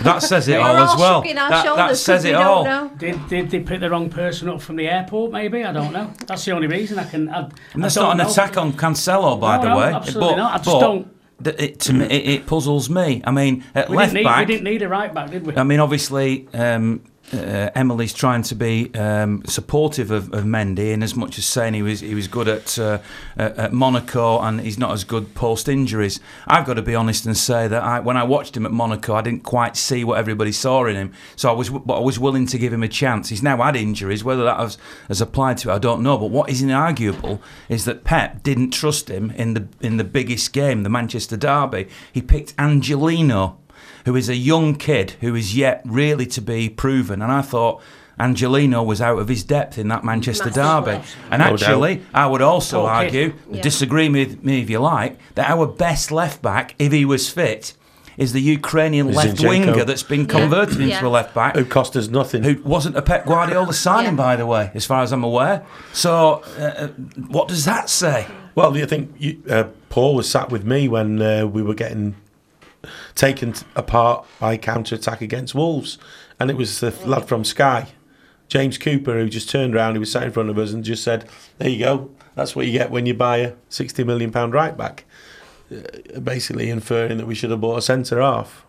That says it all all as well. our That, that shoulders says 'cause we it all. know. Did, did they pick the wrong person up from the airport? Maybe I don't know. That's the only reason I can. I, And that's I not an know. attack on Cancelo, by No, the no, way. absolutely but, not. I just but don't- th- It, to me, it, it puzzles me. I mean, at We left need, back, we didn't need a right back, did we? I mean, obviously, um, uh, Emily's trying to be um, supportive of, of Mendy, in as much as saying he was he was good at uh, at Monaco and he's not as good post injuries. I've got to be honest and say that I, when I watched him at Monaco, I didn't quite see what everybody saw in him. So I was but I was willing to give him a chance. He's now had injuries, whether that has, has applied to it, I don't know. But what is inarguable is that Pep didn't trust him in the in the biggest game, the Manchester derby. He picked Angelino who is a young kid who is yet really to be proven. And I thought Angelino was out of his depth in that Manchester Massively. derby. And No actually, I would also Okay. argue, Yeah. disagree with me if you like, that our best left back, if he was fit, is the Ukrainian left Zinchenko. winger that's been converted into Yeah. a left back. Who cost us nothing. Who wasn't a Pep Guardiola signing, Yeah. by the way, as far as I'm aware. So, uh, uh, what does that say? Well, I think you, uh, Paul was sat with me when uh, we were getting taken apart by counter attack against Wolves, and it was the lad from Sky, James Cooper, who just turned around. He was sat in front of us and just said, "There you go. That's what you get when you buy a sixty million pound right back." Uh, basically inferring that we should have bought a centre half.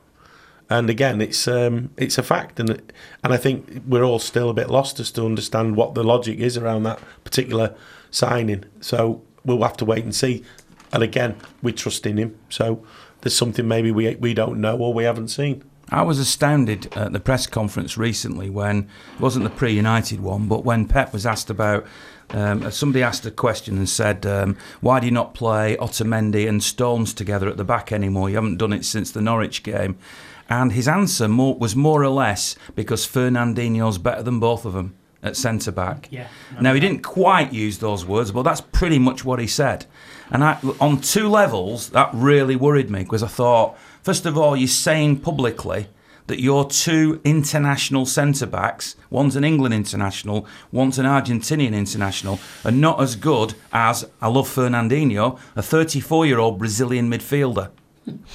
And again, it's um, it's a fact, and and I think we're all still a bit lost as to understand what the logic is around that particular signing. So we'll have to wait and see. And again, we're trusting him. So there's something maybe we we don't know or we haven't seen. I was astounded at the press conference recently when it wasn't the pre-United one, but when Pep was asked about. Um, somebody asked a question and said, um, "Why do you not play Otamendi and Stones together at the back anymore? You haven't done it since the Norwich game." And his answer more, was more or less because Fernandinho's better than both of them at centre back. Yeah. Now he didn't quite use those words, but that's pretty much what he said. And I, on two levels, that really worried me because I thought, first of all, you're saying publicly that your two international centre backs, one's an England international, one's an Argentinian international, are not as good as I love Fernandinho, a 34 year old Brazilian midfielder.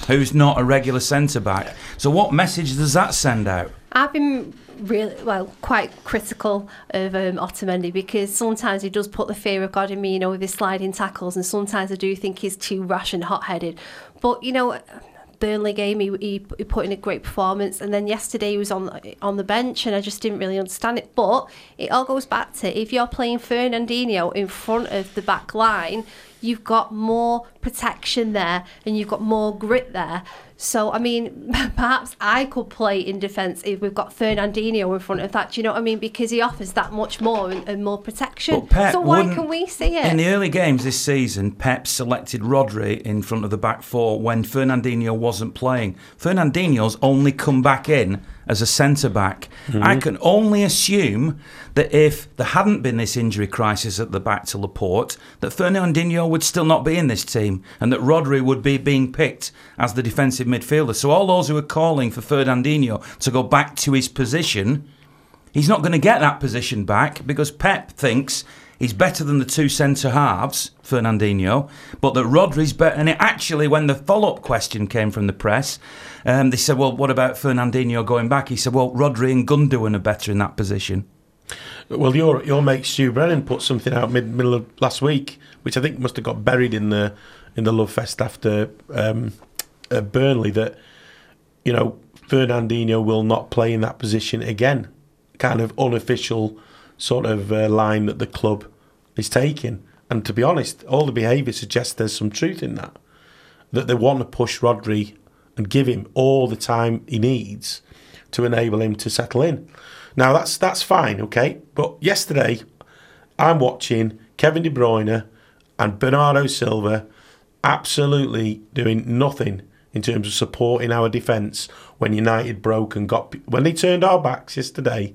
Who's not a regular centre back? So, what message does that send out? I've been really, well, quite critical of um, Otamendi because sometimes he does put the fear of God in me, you know, with his sliding tackles, and sometimes I do think he's too rash and hot headed. But, you know, Burnley game, he, he, he put in a great performance, and then yesterday he was on on the bench, and I just didn't really understand it. But it all goes back to if you're playing Fernandinho in front of the back line, you've got more protection there, and you've got more grit there. So, I mean, (laughs) perhaps I could play in defence if we've got Fernandinho in front of that. Do you know what I mean? Because he offers that much more and, and more protection. Pep so why can we see it? In the early games this season, Pep selected Rodri in front of the back four when Fernandinho wasn't playing. Fernandinho's only come back in as a centre back. Mm-hmm. I can only assume that if there hadn't been this injury crisis at the back to Laporte, that Fernandinho would still not be in this team and that Rodri would be being picked as the defensive midfielder. So all those who are calling for Fernandinho to go back to his position He's not going to get that position back because Pep thinks he's better than the two centre halves, Fernandinho, but that Rodri's better. And it actually, when the follow up question came from the press, um, they said, Well, what about Fernandinho going back? He said, Well, Rodri and Gundogan are better in that position. Well, your your mate Stu Brennan put something out mid middle of last week, which I think must have got buried in the in the love fest after um, Burnley. That you know Fernandinho will not play in that position again. Kind of unofficial sort of uh, line that the club is taking. And to be honest, all the behaviour suggests there's some truth in that. That they want to push Rodri and give him all the time he needs to enable him to settle in. Now that's that's fine, okay. But yesterday, I'm watching Kevin De Bruyne and Bernardo Silva absolutely doing nothing in terms of supporting our defence when United broke and got when they turned our backs yesterday.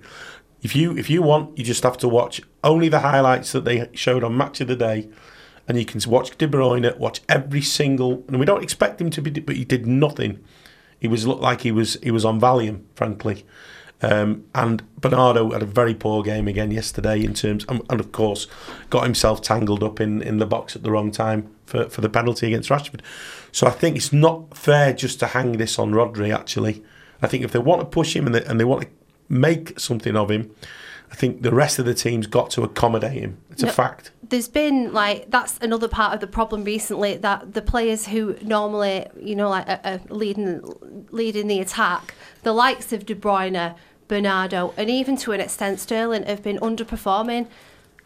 If you if you want, you just have to watch only the highlights that they showed on Match of the Day, and you can watch De Bruyne, watch every single. And we don't expect him to be, but he did nothing. He was looked like he was he was on Valium, frankly. Um, and Bernardo had a very poor game again yesterday in terms, and, and of course, got himself tangled up in, in the box at the wrong time for, for the penalty against Rashford. So I think it's not fair just to hang this on Rodri. Actually, I think if they want to push him and they, and they want to make something of him, I think the rest of the team's got to accommodate him. It's a fact. there's been like that's another part of the problem recently that the players who normally you know like are, are leading leading the attack, the likes of De Bruyne, Bernardo, and even to an extent Sterling have been underperforming.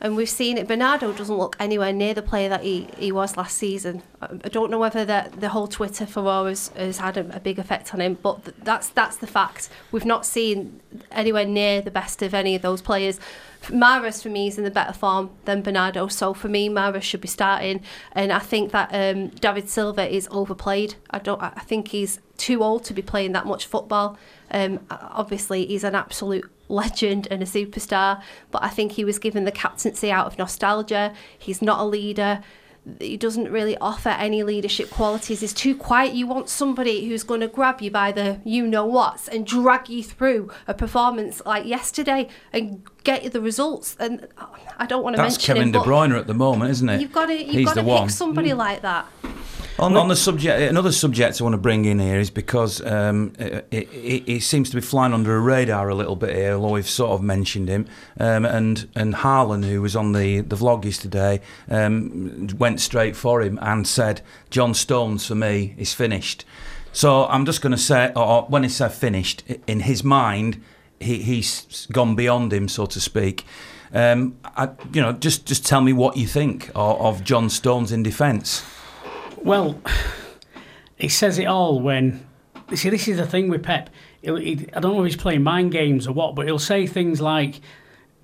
And we've seen it. Bernardo doesn't look anywhere near the player that he, he was last season. I don't know whether the, the whole Twitter furore has, has had a, a big effect on him, but th- that's that's the fact. We've not seen anywhere near the best of any of those players. Mahrez for me is in the better form than Bernardo, so for me Mahrez should be starting, and I think that um, David Silva is overplayed. I don't. I think he's too old to be playing that much football. Um, obviously, he's an absolute legend and a superstar, but I think he was given the captaincy out of nostalgia. He's not a leader. He doesn't really offer any leadership qualities. He's too quiet. You want somebody who's going to grab you by the you know what's and drag you through a performance like yesterday and get you the results. And I don't want to That's mention Kevin him, De Bruyne at the moment, isn't it? You've got to you've He's got to one. pick somebody mm. like that. On, on the subject, another subject I want to bring in here is because um, it, it, it seems to be flying under a radar a little bit here, although we've sort of mentioned him. Um, and and Harlan, who was on the, the vlog yesterday, um, went straight for him and said, John Stones for me is finished. So I'm just going to say, or when he said finished, in his mind, he, he's gone beyond him, so to speak. Um, I, you know, just just tell me what you think of, of John Stones in defence. Well, he says it all when. You See, this is the thing with Pep. He'll, he, I don't know if he's playing mind games or what, but he'll say things like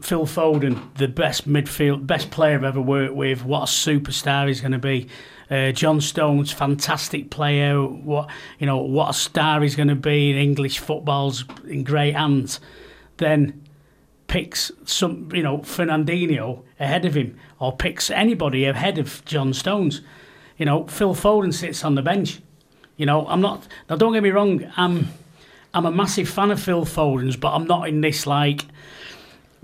Phil Foden, the best midfield, best player I've ever worked with. What a superstar he's going to be. Uh, John Stones, fantastic player. What you know, what a star he's going to be in English football's in great hands. Then picks some, you know, Fernandinho ahead of him, or picks anybody ahead of John Stones. You know, Phil Foden sits on the bench. You know, I'm not. Now, don't get me wrong. I'm, I'm a massive fan of Phil Foden's, but I'm not in this like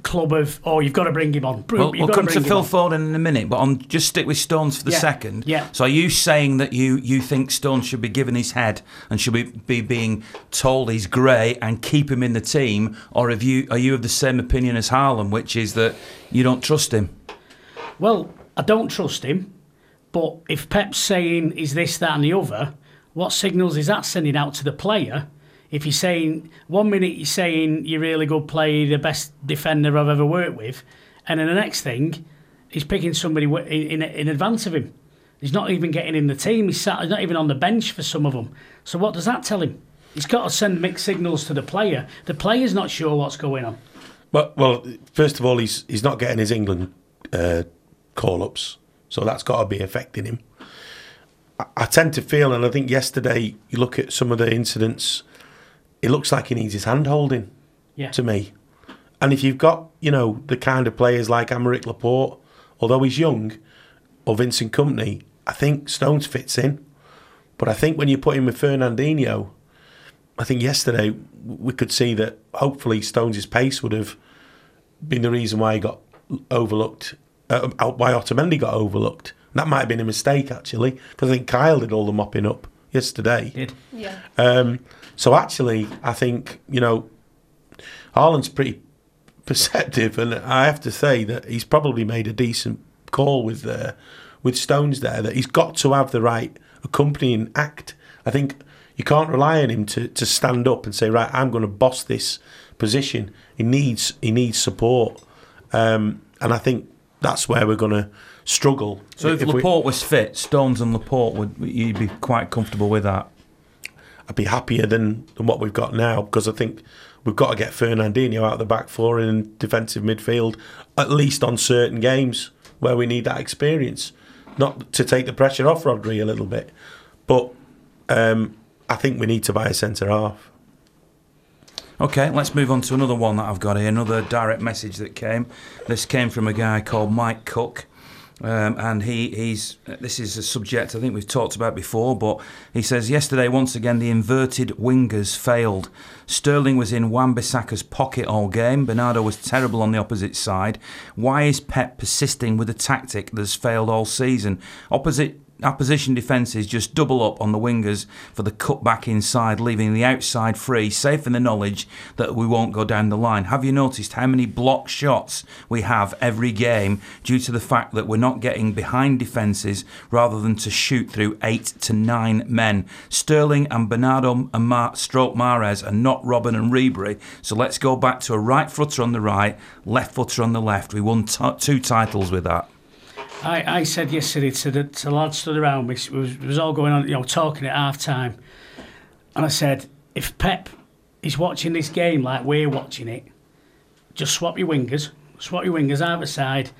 club of oh, you've got to bring him on. Well, you've we'll got come to bring him Phil on. Foden in a minute, but I'm just stick with Stones for the Yeah, second. yeah. So, are you saying that you, you think Stones should be given his head and should be, be being told he's grey and keep him in the team, or have you are you of the same opinion as Harlan, which is that you don't trust him? Well, I don't trust him, but if Pep's saying is this, that, and the other, what signals is that sending out to the player? If you're saying one minute you're saying you're really good player, the best defender I've ever worked with, and then the next thing he's picking somebody in, in, in advance of him. He's not even getting in the team. He's, sat, he's not even on the bench for some of them. So what does that tell him? He's got to send mixed signals to the player. The player's not sure what's going on. Well, well, first of all, he's he's not getting his England uh, call ups, so that's got to be affecting him. I, I tend to feel, and I think yesterday you look at some of the incidents, it looks like he needs his hand holding. Yeah. To me, and if you've got you know the kind of players like Aymeric Laporte, although he's young, or Vincent Kompany, I think Stones fits in. But I think when you put him with Fernandinho, I think yesterday we could see that hopefully Stones' pace would have been the reason why he got overlooked, uh, why Otamendi got overlooked. That might have been a mistake actually, because I think Kyle did all the mopping up yesterday. Did Yeah. Um, so actually, I think you know, Harlan's pretty perceptive, and I have to say that he's probably made a decent call with uh, with Stones there. That he's got to have the right accompanying act. I think you can't rely on him to, to stand up and say, right, I'm going to boss this position. He needs he needs support, um, and I think that's where we're going to struggle. So if, we- Laporte was fit, Stones and Laporte would you'd be quite comfortable with that. I'd be happier than, than what we've got now because I think we've got to get Fernandinho out of the back four in defensive midfield, at least on certain games where we need that experience. Not to take the pressure off Rodri a little bit, but um, I think we need to buy a centre half. Okay, let's move on to another one that I've got here. Another direct message that came. This came from a guy called Mike Cook. Um, and he, he's this is a subject I think we've talked about before, but he says yesterday once again the inverted wingers failed. Sterling was in Wan-Bissaka's pocket all game. Bernardo was terrible on the opposite side. Why is Pep persisting with a tactic that's failed all season? Opposite opposition defences just double up on the wingers for the cut back inside, leaving the outside free, safe in the knowledge that we won't go down the line. Have you noticed how many block shots we have every game due to the fact that we're not getting behind defences rather than to shoot through eight to nine men? Sterling and Bernardo and Mar- Stroke Mahrez are not Robben and Ribery, so let's go back to a right footer on the right, left footer on the left. We won t- two titles with that. I, I said yesterday to the, to the lads stood around me, it was, it was all going on, you know, talking at half time. And I said, if Pep is watching this game like we're watching it, just swap your wingers, swap your wingers either side,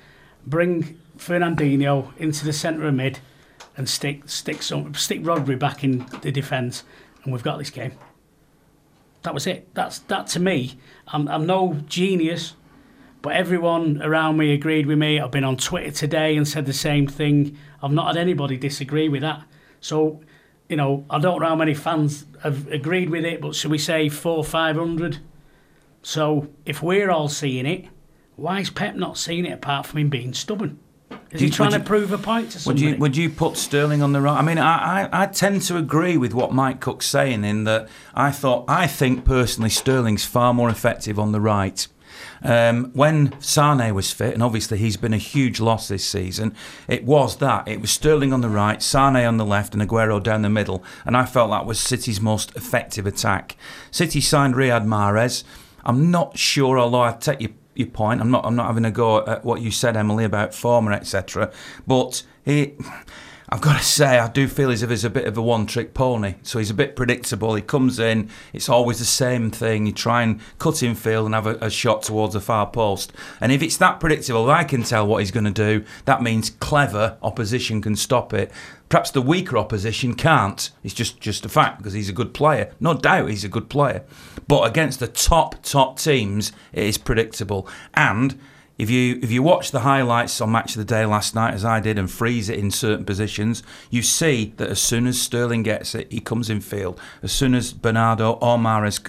bring Fernandinho into the centre of mid and stick stick some stick Rodri back in the defence and we've got this game. That was it. That's that to me. I'm I'm no genius. But everyone around me agreed with me. I've been on Twitter today and said the same thing. I've not had anybody disagree with that. So, you know, I don't know how many fans have agreed with it, but should we say four, five hundred? So, if we're all seeing it, why is Pep not seeing it apart from him being stubborn? Is Do he trying would to prove a point to Would you would you put Sterling on the right? I mean, I, I, I tend to agree with what Mike Cook's saying in that I thought I think personally Sterling's far more effective on the right. Um, when Sane was fit, and obviously he's been a huge loss this season, it was that. It was Sterling on the right, Sane on the left, and Aguero down the middle. And I felt that was City's most effective attack. City signed Riyad Mahrez. I'm not sure, although I take your, your point, I'm not, I'm not having a go at what you said, Emily, about former, etc. But he. I've got to say, I do feel as if he's a bit of a one trick pony. So he's a bit predictable. He comes in, it's always the same thing. You try and cut in field and have a, a shot towards the far post. And if it's that predictable, I can tell what he's going to do. That means clever opposition can stop it. Perhaps the weaker opposition can't. It's just, just a fact because he's a good player. No doubt he's a good player. But against the top, top teams, it is predictable. And if you if you watch the highlights on Match of the Day last night, as I did, and freeze it in certain positions, you see that as soon as Sterling gets it, he comes in field. As soon as Bernardo or Mahrez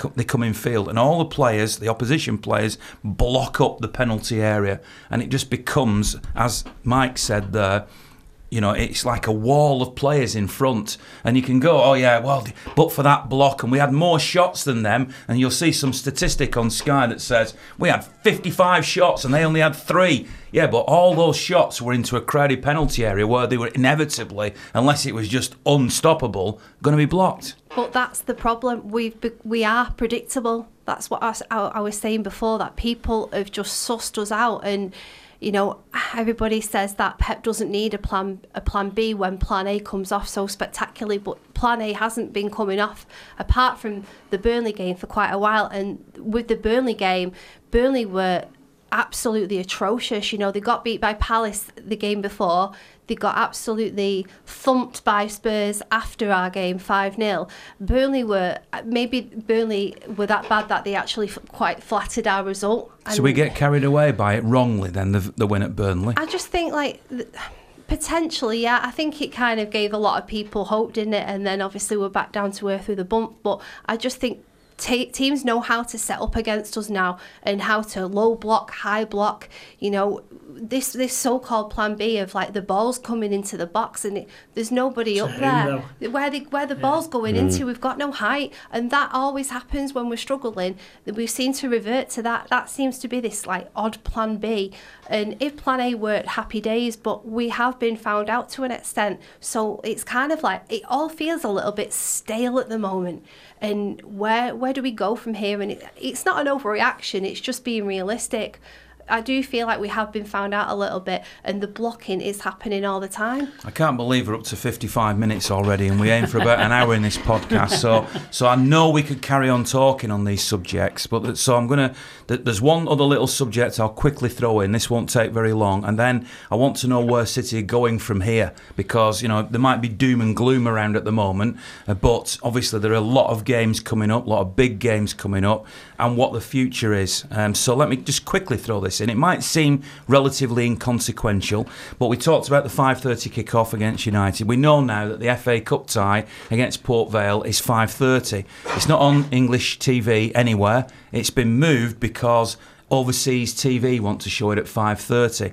c- they come in field, and all the players, the opposition players, block up the penalty area, and it just becomes, as Mike said there, you know, it's like a wall of players in front, and you can go, oh yeah, well, but for that block, and we had more shots than them, and you'll see some statistic on Sky that says we had 55 shots and they only had three. Yeah, but all those shots were into a crowded penalty area where they were inevitably, unless it was just unstoppable, going to be blocked. But that's the problem. We've we are predictable. That's what I was saying before. That people have just sussed us out, and you know everybody says that Pep doesn't need a plan a plan B when Plan A comes off so spectacularly. But Plan A hasn't been coming off apart from the Burnley game for quite a while. And with the Burnley game, Burnley were absolutely atrocious. You know, they got beat by Palace the game before. They got absolutely thumped by Spurs after our game 5 0. Burnley were, maybe Burnley were that bad that they actually f- quite flattered our result. So we get carried away by it wrongly then, the, the win at Burnley. I just think, like, th- potentially, yeah, I think it kind of gave a lot of people hope, didn't it? And then obviously we're back down to earth with a bump. But I just think ta teams know how to set up against us now and how to low block, high block. You know, this this so-called plan B of like the balls coming into the box and it, there's nobody To up who, there where the where the ball's going into. Mm. We've got no height, and that always happens when we're struggling. That we seem to revert to that. That seems to be this like odd plan B. And if plan A worked, happy days. But we have been found out to an extent, so it's kind of like it all feels a little bit stale at the moment. And where where do we go from here? And it, it's not an overreaction. It's just being realistic. I do feel like we have been found out a little bit, and the blocking is happening all the time. I can't believe we're up to 55 minutes already, and we aim for about an hour in this podcast. So, so I know we could carry on talking on these subjects, but so I'm gonna. th- There's one other little subject I'll quickly throw in. This won't take very long, and then I want to know where City are going from here because you know there might be doom and gloom around at the moment, uh, but obviously there are a lot of games coming up, a lot of big games coming up, and what the future is. Um, so let me just quickly throw this in. It might seem relatively inconsequential, but we talked about the 5:30 kick-off against United. We know now that the FA Cup tie against Port Vale is 5:30. It's not on English TV anywhere. It's been moved because overseas TV want to show it at 5:30.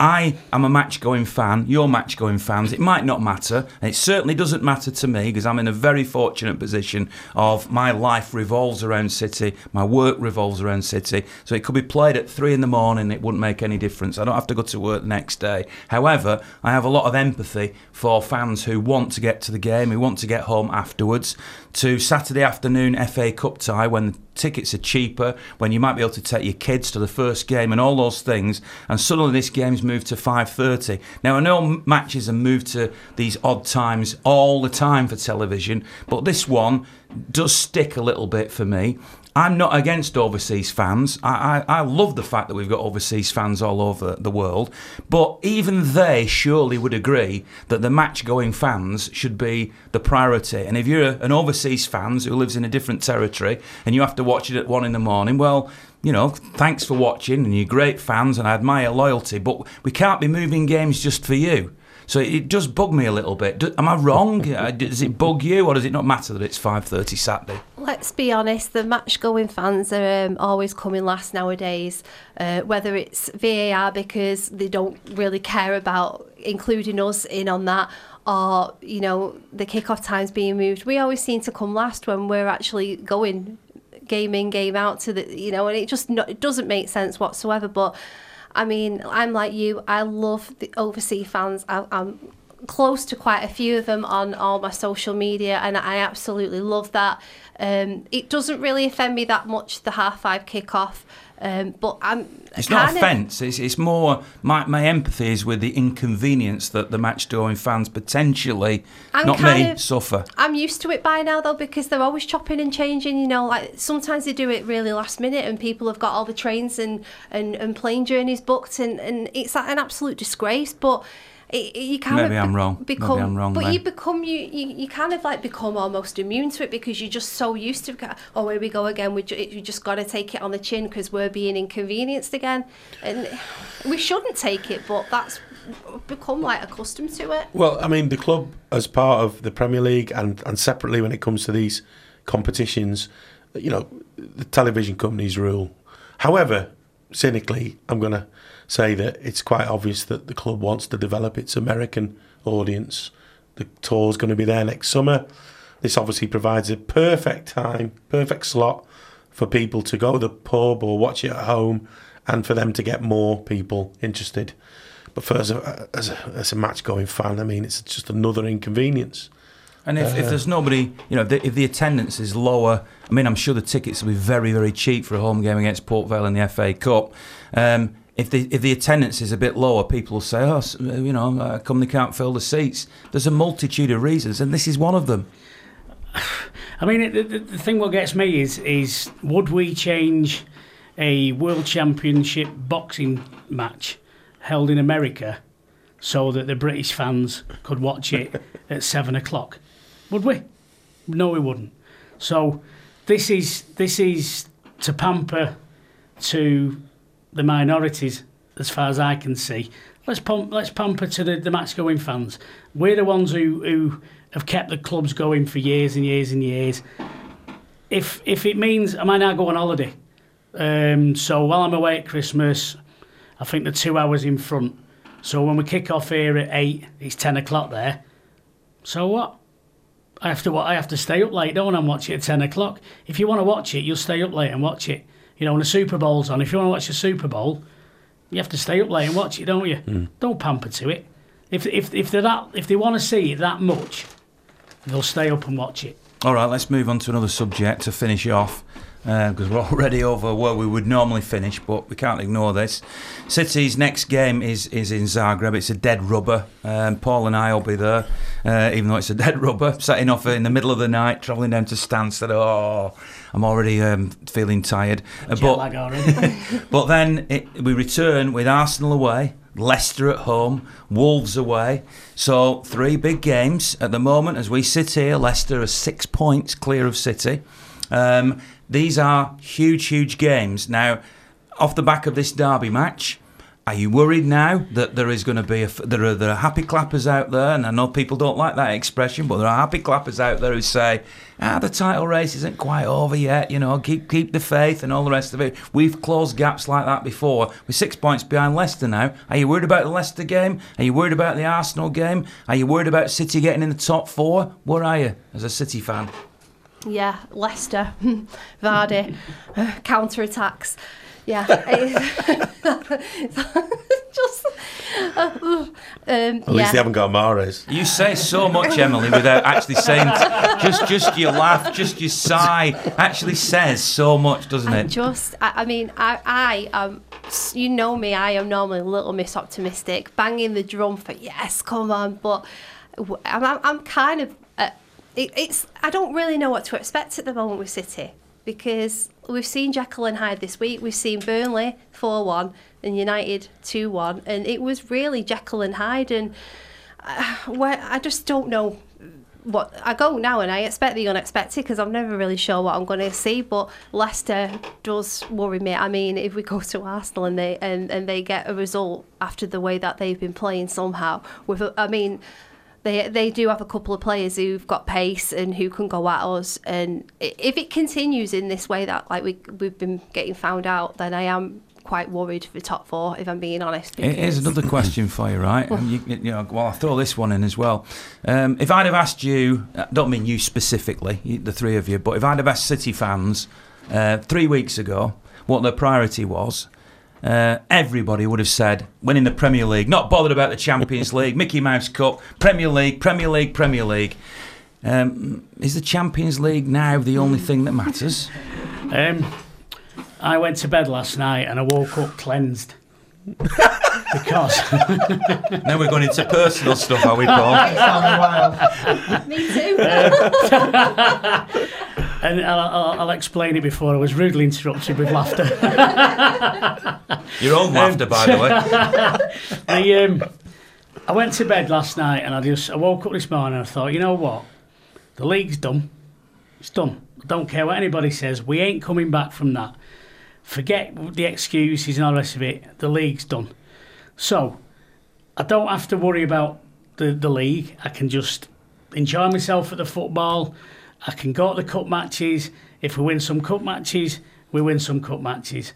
I am a match going fan, you're match going fans. It might not matter, and it certainly doesn't matter to me because I'm in a very fortunate position of my life revolves around City, my work revolves around City. So it could be played at three in the morning, it wouldn't make any difference. I don't have to go to work the next day. However, I have a lot of empathy for fans who want to get to the game, who want to get home afterwards. To Saturday afternoon FA Cup tie when the tickets are cheaper, when you might be able to take your kids to the first game and all those things, and suddenly this game's moved to 5.30. Now, I know matches are moved to these odd times all the time for television, but this one does stick a little bit for me. I'm not against overseas fans. I, I, I love the fact that we've got overseas fans all over the world, but even they surely would agree that the match going fans should be the priority. And if you're an overseas fan who lives in a different territory and you have to watch it at one in the morning, well, you know, thanks for watching and you're great fans and I admire loyalty, but we can't be moving games just for you. So it does bug me a little bit. Do, am I wrong? (laughs) Uh, Does it bug you, or does it not matter that it's 5:30 Saturday? Let's be honest, the match going fans are um, always coming last nowadays, uh, whether it's VAR because they don't really care about including us in on that, or, you know, the kick-off times being moved. We always seem to come last when we're actually going game in, game out to the, you know, and it just no, it doesn't make sense whatsoever. But I mean, I'm like you. I love the overseas fans. I, I'm close to quite a few of them on all my social media, and I absolutely love that. Um, it doesn't really offend me that much the half five kickoff, um, but I'm. It's not offence. It's, it's more my, my empathy is with the inconvenience that the match going fans potentially, I'm not me, of- suffer. I'm used to it by now though because they're always chopping and changing. You know, like sometimes they do it really last minute, and people have got all the trains and and, and plane journeys booked, and and it's an absolute disgrace. But it, it- you kind of Maybe I'm be- wrong. Maybe Become, I'm wrong But then. you become you, you you kind of like become almost immune to it because you're just so used to. it. Oh, here we go again. We ju- you just got to take it on the chin because we're being inconvenienced again, and we shouldn't take it, but that's become like accustomed to it. Well, I mean, the club, as part of the Premier League and, and separately when it comes to these competitions, you know, the television companies rule. However, cynically, I'm going to say that it's quite obvious that the club wants to develop its American audience. The tour's going to be there next summer. This obviously provides a perfect time, perfect slot for people to go to the pub or watch it at home and for them to get more people interested. But for as a, as a, as a match going fan, I mean, it's just another inconvenience. And if, if there's nobody, you know, if the, if the attendance is lower, I mean, I'm sure the tickets will be very, very cheap for a home game against Port Vale in the FA Cup. Um, if the if the attendance is a bit lower, people will say, "Oh, you know, how come they can't fill the seats?" There's a multitude of reasons, and this is one of them. (sighs) I mean, the, the, the thing what gets me is is would we change a world championship boxing match held in America so that the British fans could watch it (laughs) at seven o'clock? Would we? No, we wouldn't. So this is this is to pamper to the minorities, as far as I can see. Let's pump, let's pamper to the, the match going fans. We're the ones who, who have kept the clubs going for years and years and years. If if it means I might now go on holiday, um, so while I'm away at Christmas, I think the two hours in front. So when we kick off here at eight, it's ten o'clock there. So what? I have to wa- I have to stay up late, don't I, and watch it at ten o'clock. If you want to watch it, you'll stay up late and watch it. You know, when the Super Bowl's on, if you want to watch the Super Bowl, you have to stay up late and watch it, don't you? Don't pamper to it. If if if they're that if they want to see it that much, they'll stay up and watch it. All right, let's move on to another subject to finish off because we're (laughs) already over where we would normally finish, but we can't ignore this. City's next game is is in Zagreb. It's a dead rubber. Um, Paul and I will be there, uh, even though it's a (laughs) dead rubber. Setting off in the middle of the night, travelling down to Stansted. Oh, I'm already um, feeling tired. Uh, but (laughs) but then it, we return with Arsenal away, Leicester at home, Wolves away. So three big games at the moment as we sit here. Leicester are six points clear of City. Um, these are huge, huge games. Now, off the back of this derby match. Are you worried now that there is going to be a, there are there are happy clappers out there, and I know people don't like that expression, but there are happy clappers out there who say, "Ah, the title race isn't quite over yet. You know, keep keep the faith and all the rest of it." We've closed gaps like that before. We're six points behind Leicester now. Are you worried about the Leicester game? Are you worried about the Arsenal game? Are you worried about City getting in the top four? Where are you as a City fan? Yeah, Leicester, (laughs) Vardy, counter attacks. Yeah, (laughs) (laughs) just uh, um, At least yeah. they haven't got Mahrez. You say so much, Emily, without actually saying. Just, just your laugh, just your sigh, actually says so much, doesn't I it? just, I, I mean, I, I um, you know me, I am normally a little miss optimistic, banging the drum for yes, come on, but w- I'm, I'm, I'm kind of, uh, it, it's, I don't really know what to expect at the moment with City because we've seen Jekyll and Hyde this week, we've seen Burnley four one and United two one, and it was really Jekyll and Hyde, and uh, where I just don't know what I go now and I expect the unexpected because I'm never really sure what I'm going to see. But Leicester does worry me. I mean, if we go to Arsenal and they and, and they get a result after the way that they've been playing somehow, with I mean. They, they do have a couple of players who've got pace and who can go at us. And if it continues in this way that like we we've been getting found out, then I am quite worried for the top four. If I'm being honest. It is because- another question for you, right? (laughs) And you, you know, well, I'll throw this one in as well. Um, if I'd have asked you, I don't mean you specifically, you- the three of you, but if I'd have asked City fans uh, three weeks ago what their priority was, uh, everybody would have said winning the Premier League, not bothered about the Champions League, Mickey Mouse Cup, Premier League, Premier League, Premier League. Um, is the Champions League now the only thing that matters? Um, I went to bed last night and I woke up cleansed. Because (laughs) now we're going into personal stuff, are we, Paul? (laughs) Me too. (laughs) and I'll, I'll, I'll explain it before I was rudely interrupted with laughter. Your own laughter, by the way. I um, I went to bed last night and I just I woke up this morning and I thought, you know what, the league's done. It's done. I don't care what anybody says. We ain't coming back from that. Forget the excuses and all the rest of it. The league's done. So I don't have to worry about the, the league. I can just enjoy myself at the football. I can go to the cup matches. If we win some cup matches, we win some cup matches.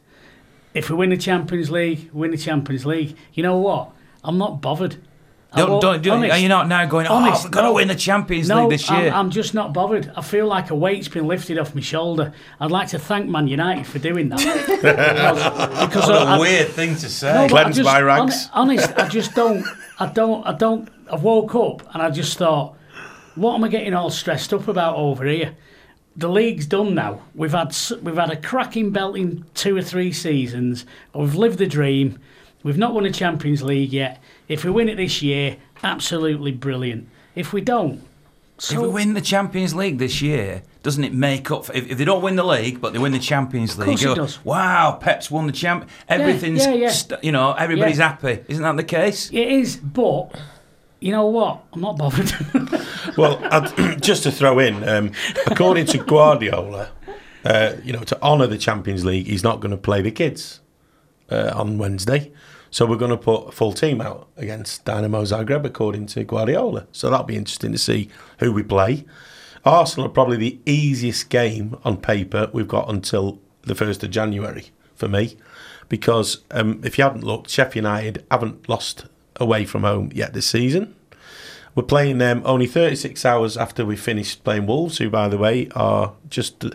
If we win the Champions League, win the Champions League. You know what? I'm not bothered. Don't, won't- don't, don't, honest- are you not now going, oh, honest, we've got to no. win the Champions no, League this year? I'm, I'm just not bothered. I feel like a weight's been lifted off my shoulder. I'd like to thank Man United for doing that. (laughs) because because I, I- thing to say. no, but I Cleansed just- by rags. hon- honest, I just don't. I don't. I don't. I woke up and I just thought, what am I getting all stressed up about over here? The league's done now. We've had we've had a cracking belting two or three seasons. We've lived the dream. We've not won a Champions League yet. If we win it this year, absolutely brilliant. If we don't, so if we win the Champions League this year, doesn't it make up for if, if they don't win the league but they win the Champions League? course it does. Wow, Pep's won the champ. Everything's yeah, yeah. st- you know everybody's Yeah. happy. Isn't that the case? it is. But you know what? I'm not bothered. (laughs) Well, I'd, (clears throat) just to throw in, um, according to Guardiola, uh, you know, to honour the Champions League, he's not going to play the kids uh, on Wednesday. So we're going to put a full team out against Dynamo Zagreb, according to Guardiola. So that'll be interesting to see who we play. Arsenal are probably the easiest game on paper we've got until the 1st of January for me. Because um, if you haven't looked, Sheffield United haven't lost away from home yet this season. We're playing them only 36 hours after we finished playing Wolves, who, by the way, are just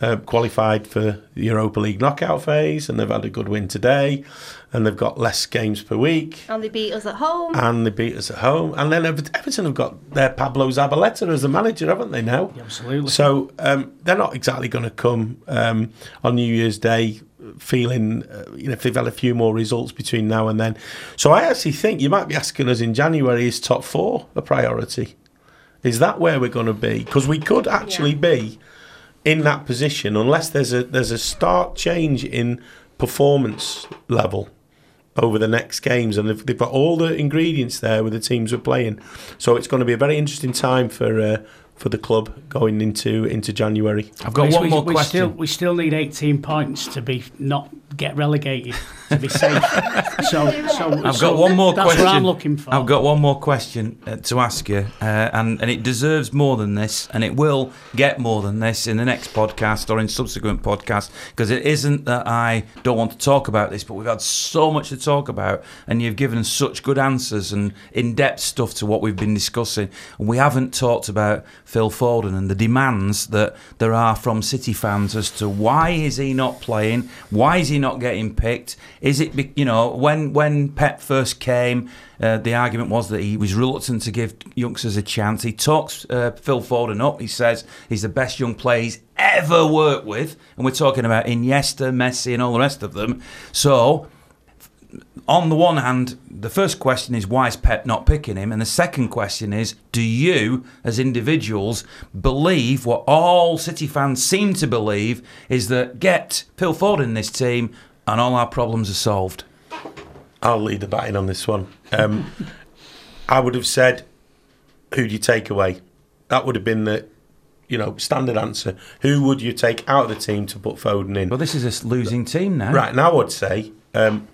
uh, qualified for the Europa League knockout phase, and they've had a good win today, and they've got less games per week, And they beat us at home. and they beat us at home. And then Everton have got their Pablo Zabaleta as the manager, haven't they now? Absolutely. So um, they're not exactly going to come um, on New Year's Day feeling, uh, you know, if they've had a few more results between now and then. So I actually think you might be asking us in January is top four a priority? Is that where we're going to be? Because we could actually Yeah. be in that position unless there's a there's a stark change in performance level over the next games, and they've, they've got all the ingredients there with the teams we're playing. So it's going to be a very interesting time for uh, for the club going into into January. I've got We- one we, more we question. Still, we still need 18 points to be not get relegated (laughs) to be safe. (laughs) so, so I've so got one more that's question. what I'm looking for. I've got one more question uh, to ask you, uh, and and it deserves more than this, and it will get more than this in the next podcast or in subsequent podcasts, because it isn't that I don't want to talk about this, but we've had so much to talk about, and you've given such good answers and in-depth stuff to what we've been discussing, and we haven't talked about Phil Foden and the demands that there are from City fans as to why is he not playing, why is he not getting picked? Is it you know when when Pep first came, uh, the argument was that he was reluctant to give youngsters a chance. He talks uh, Phil Foden up. He says he's the best young player he's ever worked with, and we're talking about Iniesta, Messi, and all the rest of them. So on the one hand, the first question is why is Pep not picking him? And the second question is do you, as individuals, believe what all City fans seem to believe is that get Phil Foden in this team and all our problems are solved? I'll lead the batting on this one. Um, (laughs) I would have said, "Who do you take away?" That would have been the, you know, standard answer. Who would you take out of the team to put Foden in? Well, this is a losing team now. Right now, I'd say um,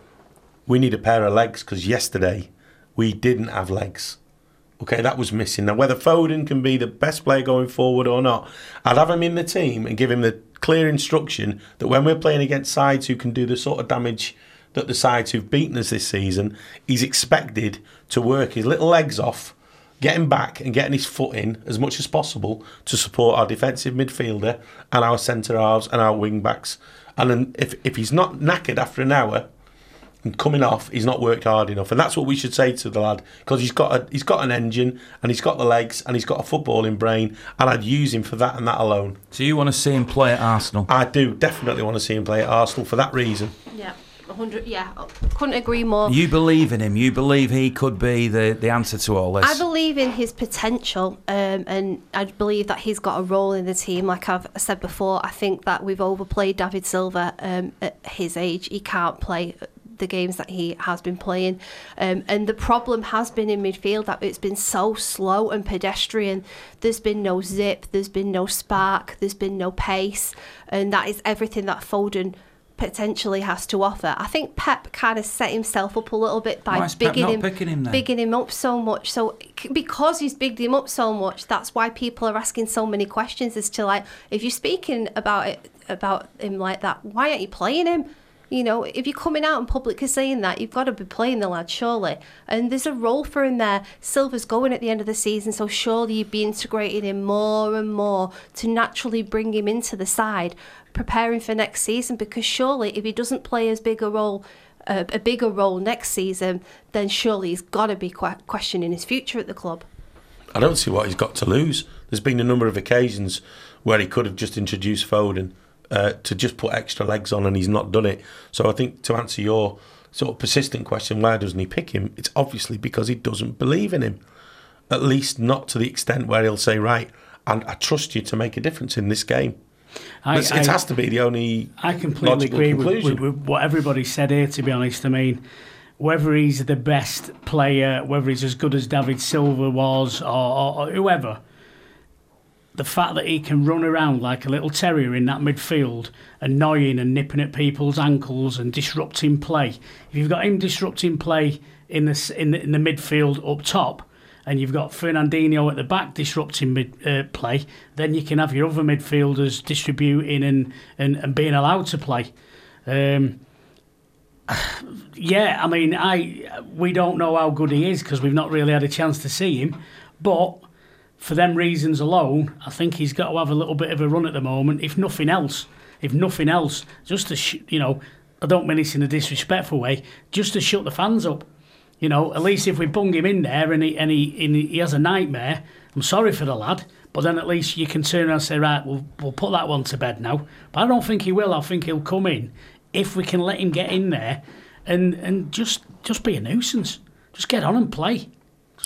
we need a pair of legs because yesterday we didn't have legs. Okay, that was missing. Now, whether Foden can be the best player going forward or not, I'd have him in the team and give him the clear instruction that when we're playing against sides who can do the sort of damage that the sides who've beaten us this season, he's expected to work his little legs off, getting back and getting his foot in as much as possible to support our defensive midfielder and our centre halves and our wing backs. And then if, if he's not knackered after an hour, coming off, he's not worked hard enough, and that's what we should say to the lad because he's got a he's got an engine and he's got the legs and he's got a footballing brain, and I'd use him for that and that alone. So you want to see him play at Arsenal? I do definitely want to see him play at Arsenal for that reason. Yeah, 100. Yeah, couldn't agree more. You believe in him. You believe he could be the, the answer to all this. I believe in his potential, um, and I believe that he's got a role in the team. Like I've said before, I think that we've overplayed David Silva um, at his age. He can't play the games that he has been playing, um, and the problem has been in midfield that it's been so slow and pedestrian. There's been no zip, there's been no spark, there's been no pace, and that is everything that Foden potentially has to offer. I think Pep kind of set himself up a little bit by bigging him, picking him bigging him up so much. So because he's bigged him up so much, that's why people are asking so many questions as to like, if you're speaking about it about him like that, why aren't you playing him? You know, if you're coming out in public and saying that, you've got to be playing the lad, surely. And there's a role for him there. Silva's going at the end of the season, so surely you'd be integrating him more and more to naturally bring him into the side, preparing for next season. Because surely, if he doesn't play as big a role, uh, a bigger role next season, then surely he's got to be que- questioning his future at the club. I don't see what he's got to lose. There's been a number of occasions where he could have just introduced Foden uh, to just put extra legs on, and he's not done it. So I think to answer your sort of persistent question, why doesn't he pick him? It's obviously because he doesn't believe in him. At least not to the extent where he'll say, right, and I trust you to make a difference in this game. I, It's- I- it has to be the only I completely agree with, conclusion. with, with what everybody said here, to be honest. I mean, whether he's the best player, whether he's as good as David Silva was, or, or, or whoever, the fact that he can run around like a little terrier in that midfield, annoying and nipping at people's ankles and disrupting play. If you've got him disrupting play in the, in the, in the midfield up top, and you've got Fernandinho at the back disrupting mid, uh, play, then you can have your other midfielders distributing and, and, and being allowed to play. Um, (sighs) yeah, I mean, I we don't know how good he is because we've not really had a chance to see him, but for them reasons alone, I think he's got to have a little bit of a run at the moment. If nothing else, if nothing else, just to sh- you know, I don't mean this in a disrespectful way, just to shut the fans up. You know, at least if we bung him in there and he and he, and he has a nightmare, I'm sorry for the lad, but then at least you can turn around and say, right, we'll we'll put that one to bed now. But I don't think he will. I think he'll come in if we can let him get in there and and just just be a nuisance. Just get on and play.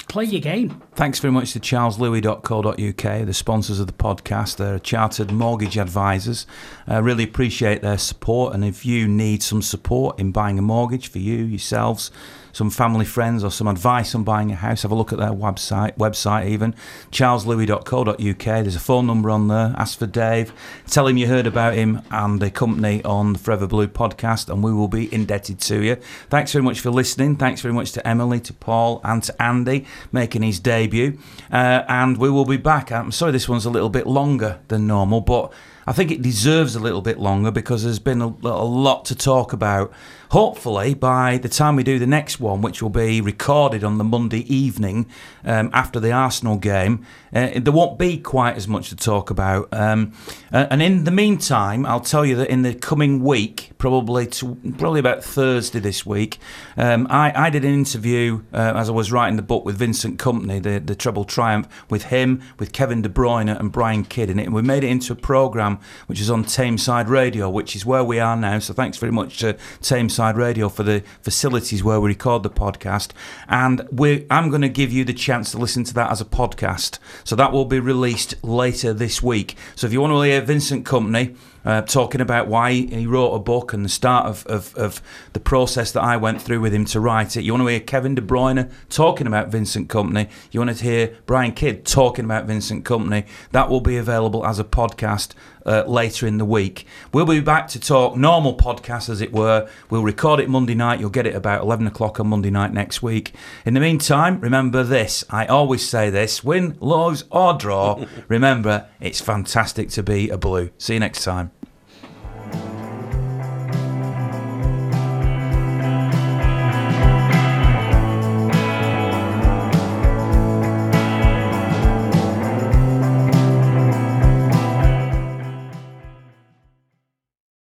Play your game. Thanks very much to charleslewis.co.uk, the sponsors of the podcast. They're chartered mortgage advisors. I really appreciate their support. And if you need some support in buying a mortgage for you, yourselves, some family friends, or some advice on buying a house, have a look at their website, website even, charleslewis.co.uk. There's a phone number on there. Ask for Dave. Tell him you heard about him and the company on the Forever Blue podcast, and we will be indebted to you. Thanks very much for listening. Thanks very much to Emily, to Paul, and to Andy making his debut. Uh, and we will be back. I'm sorry this one's a little bit longer than normal, but I think it deserves a little bit longer because there's been a, a lot to talk about. Hopefully, by the time we do the next one, which will be recorded on the Monday evening um, after the Arsenal game, uh, there won't be quite as much to talk about. Um, uh, and in the meantime, I'll tell you that in the coming week, probably to, probably about Thursday this week, um, I, I did an interview uh, as I was writing the book with Vincent Kompany, the, the Treble Triumph, with him, with Kevin De Bruyne and Brian Kidd in it. And we made it into a programme which is on Tameside Radio, which is where we are now. So thanks very much to Tameside Radio for the facilities where we record the podcast. And we I'm going to give you the chance to listen to that as a podcast. So that will be released later this week. So if you want to hear Vincent Kompany, uh, talking about why he wrote a book and the start of, of, of the process that I went through with him to write it. You want to hear Kevin De Bruyne talking about Vincent Kompany. You want to hear Brian Kidd talking about Vincent Kompany. That will be available as a podcast uh, later in the week. We'll be back to talk normal podcast, as it were. We'll record it Monday night. You'll get it about 11 o'clock on Monday night next week. In the meantime, remember this. I always say this win, lose, or draw. (laughs) remember, it's fantastic to be a blue. See you next time.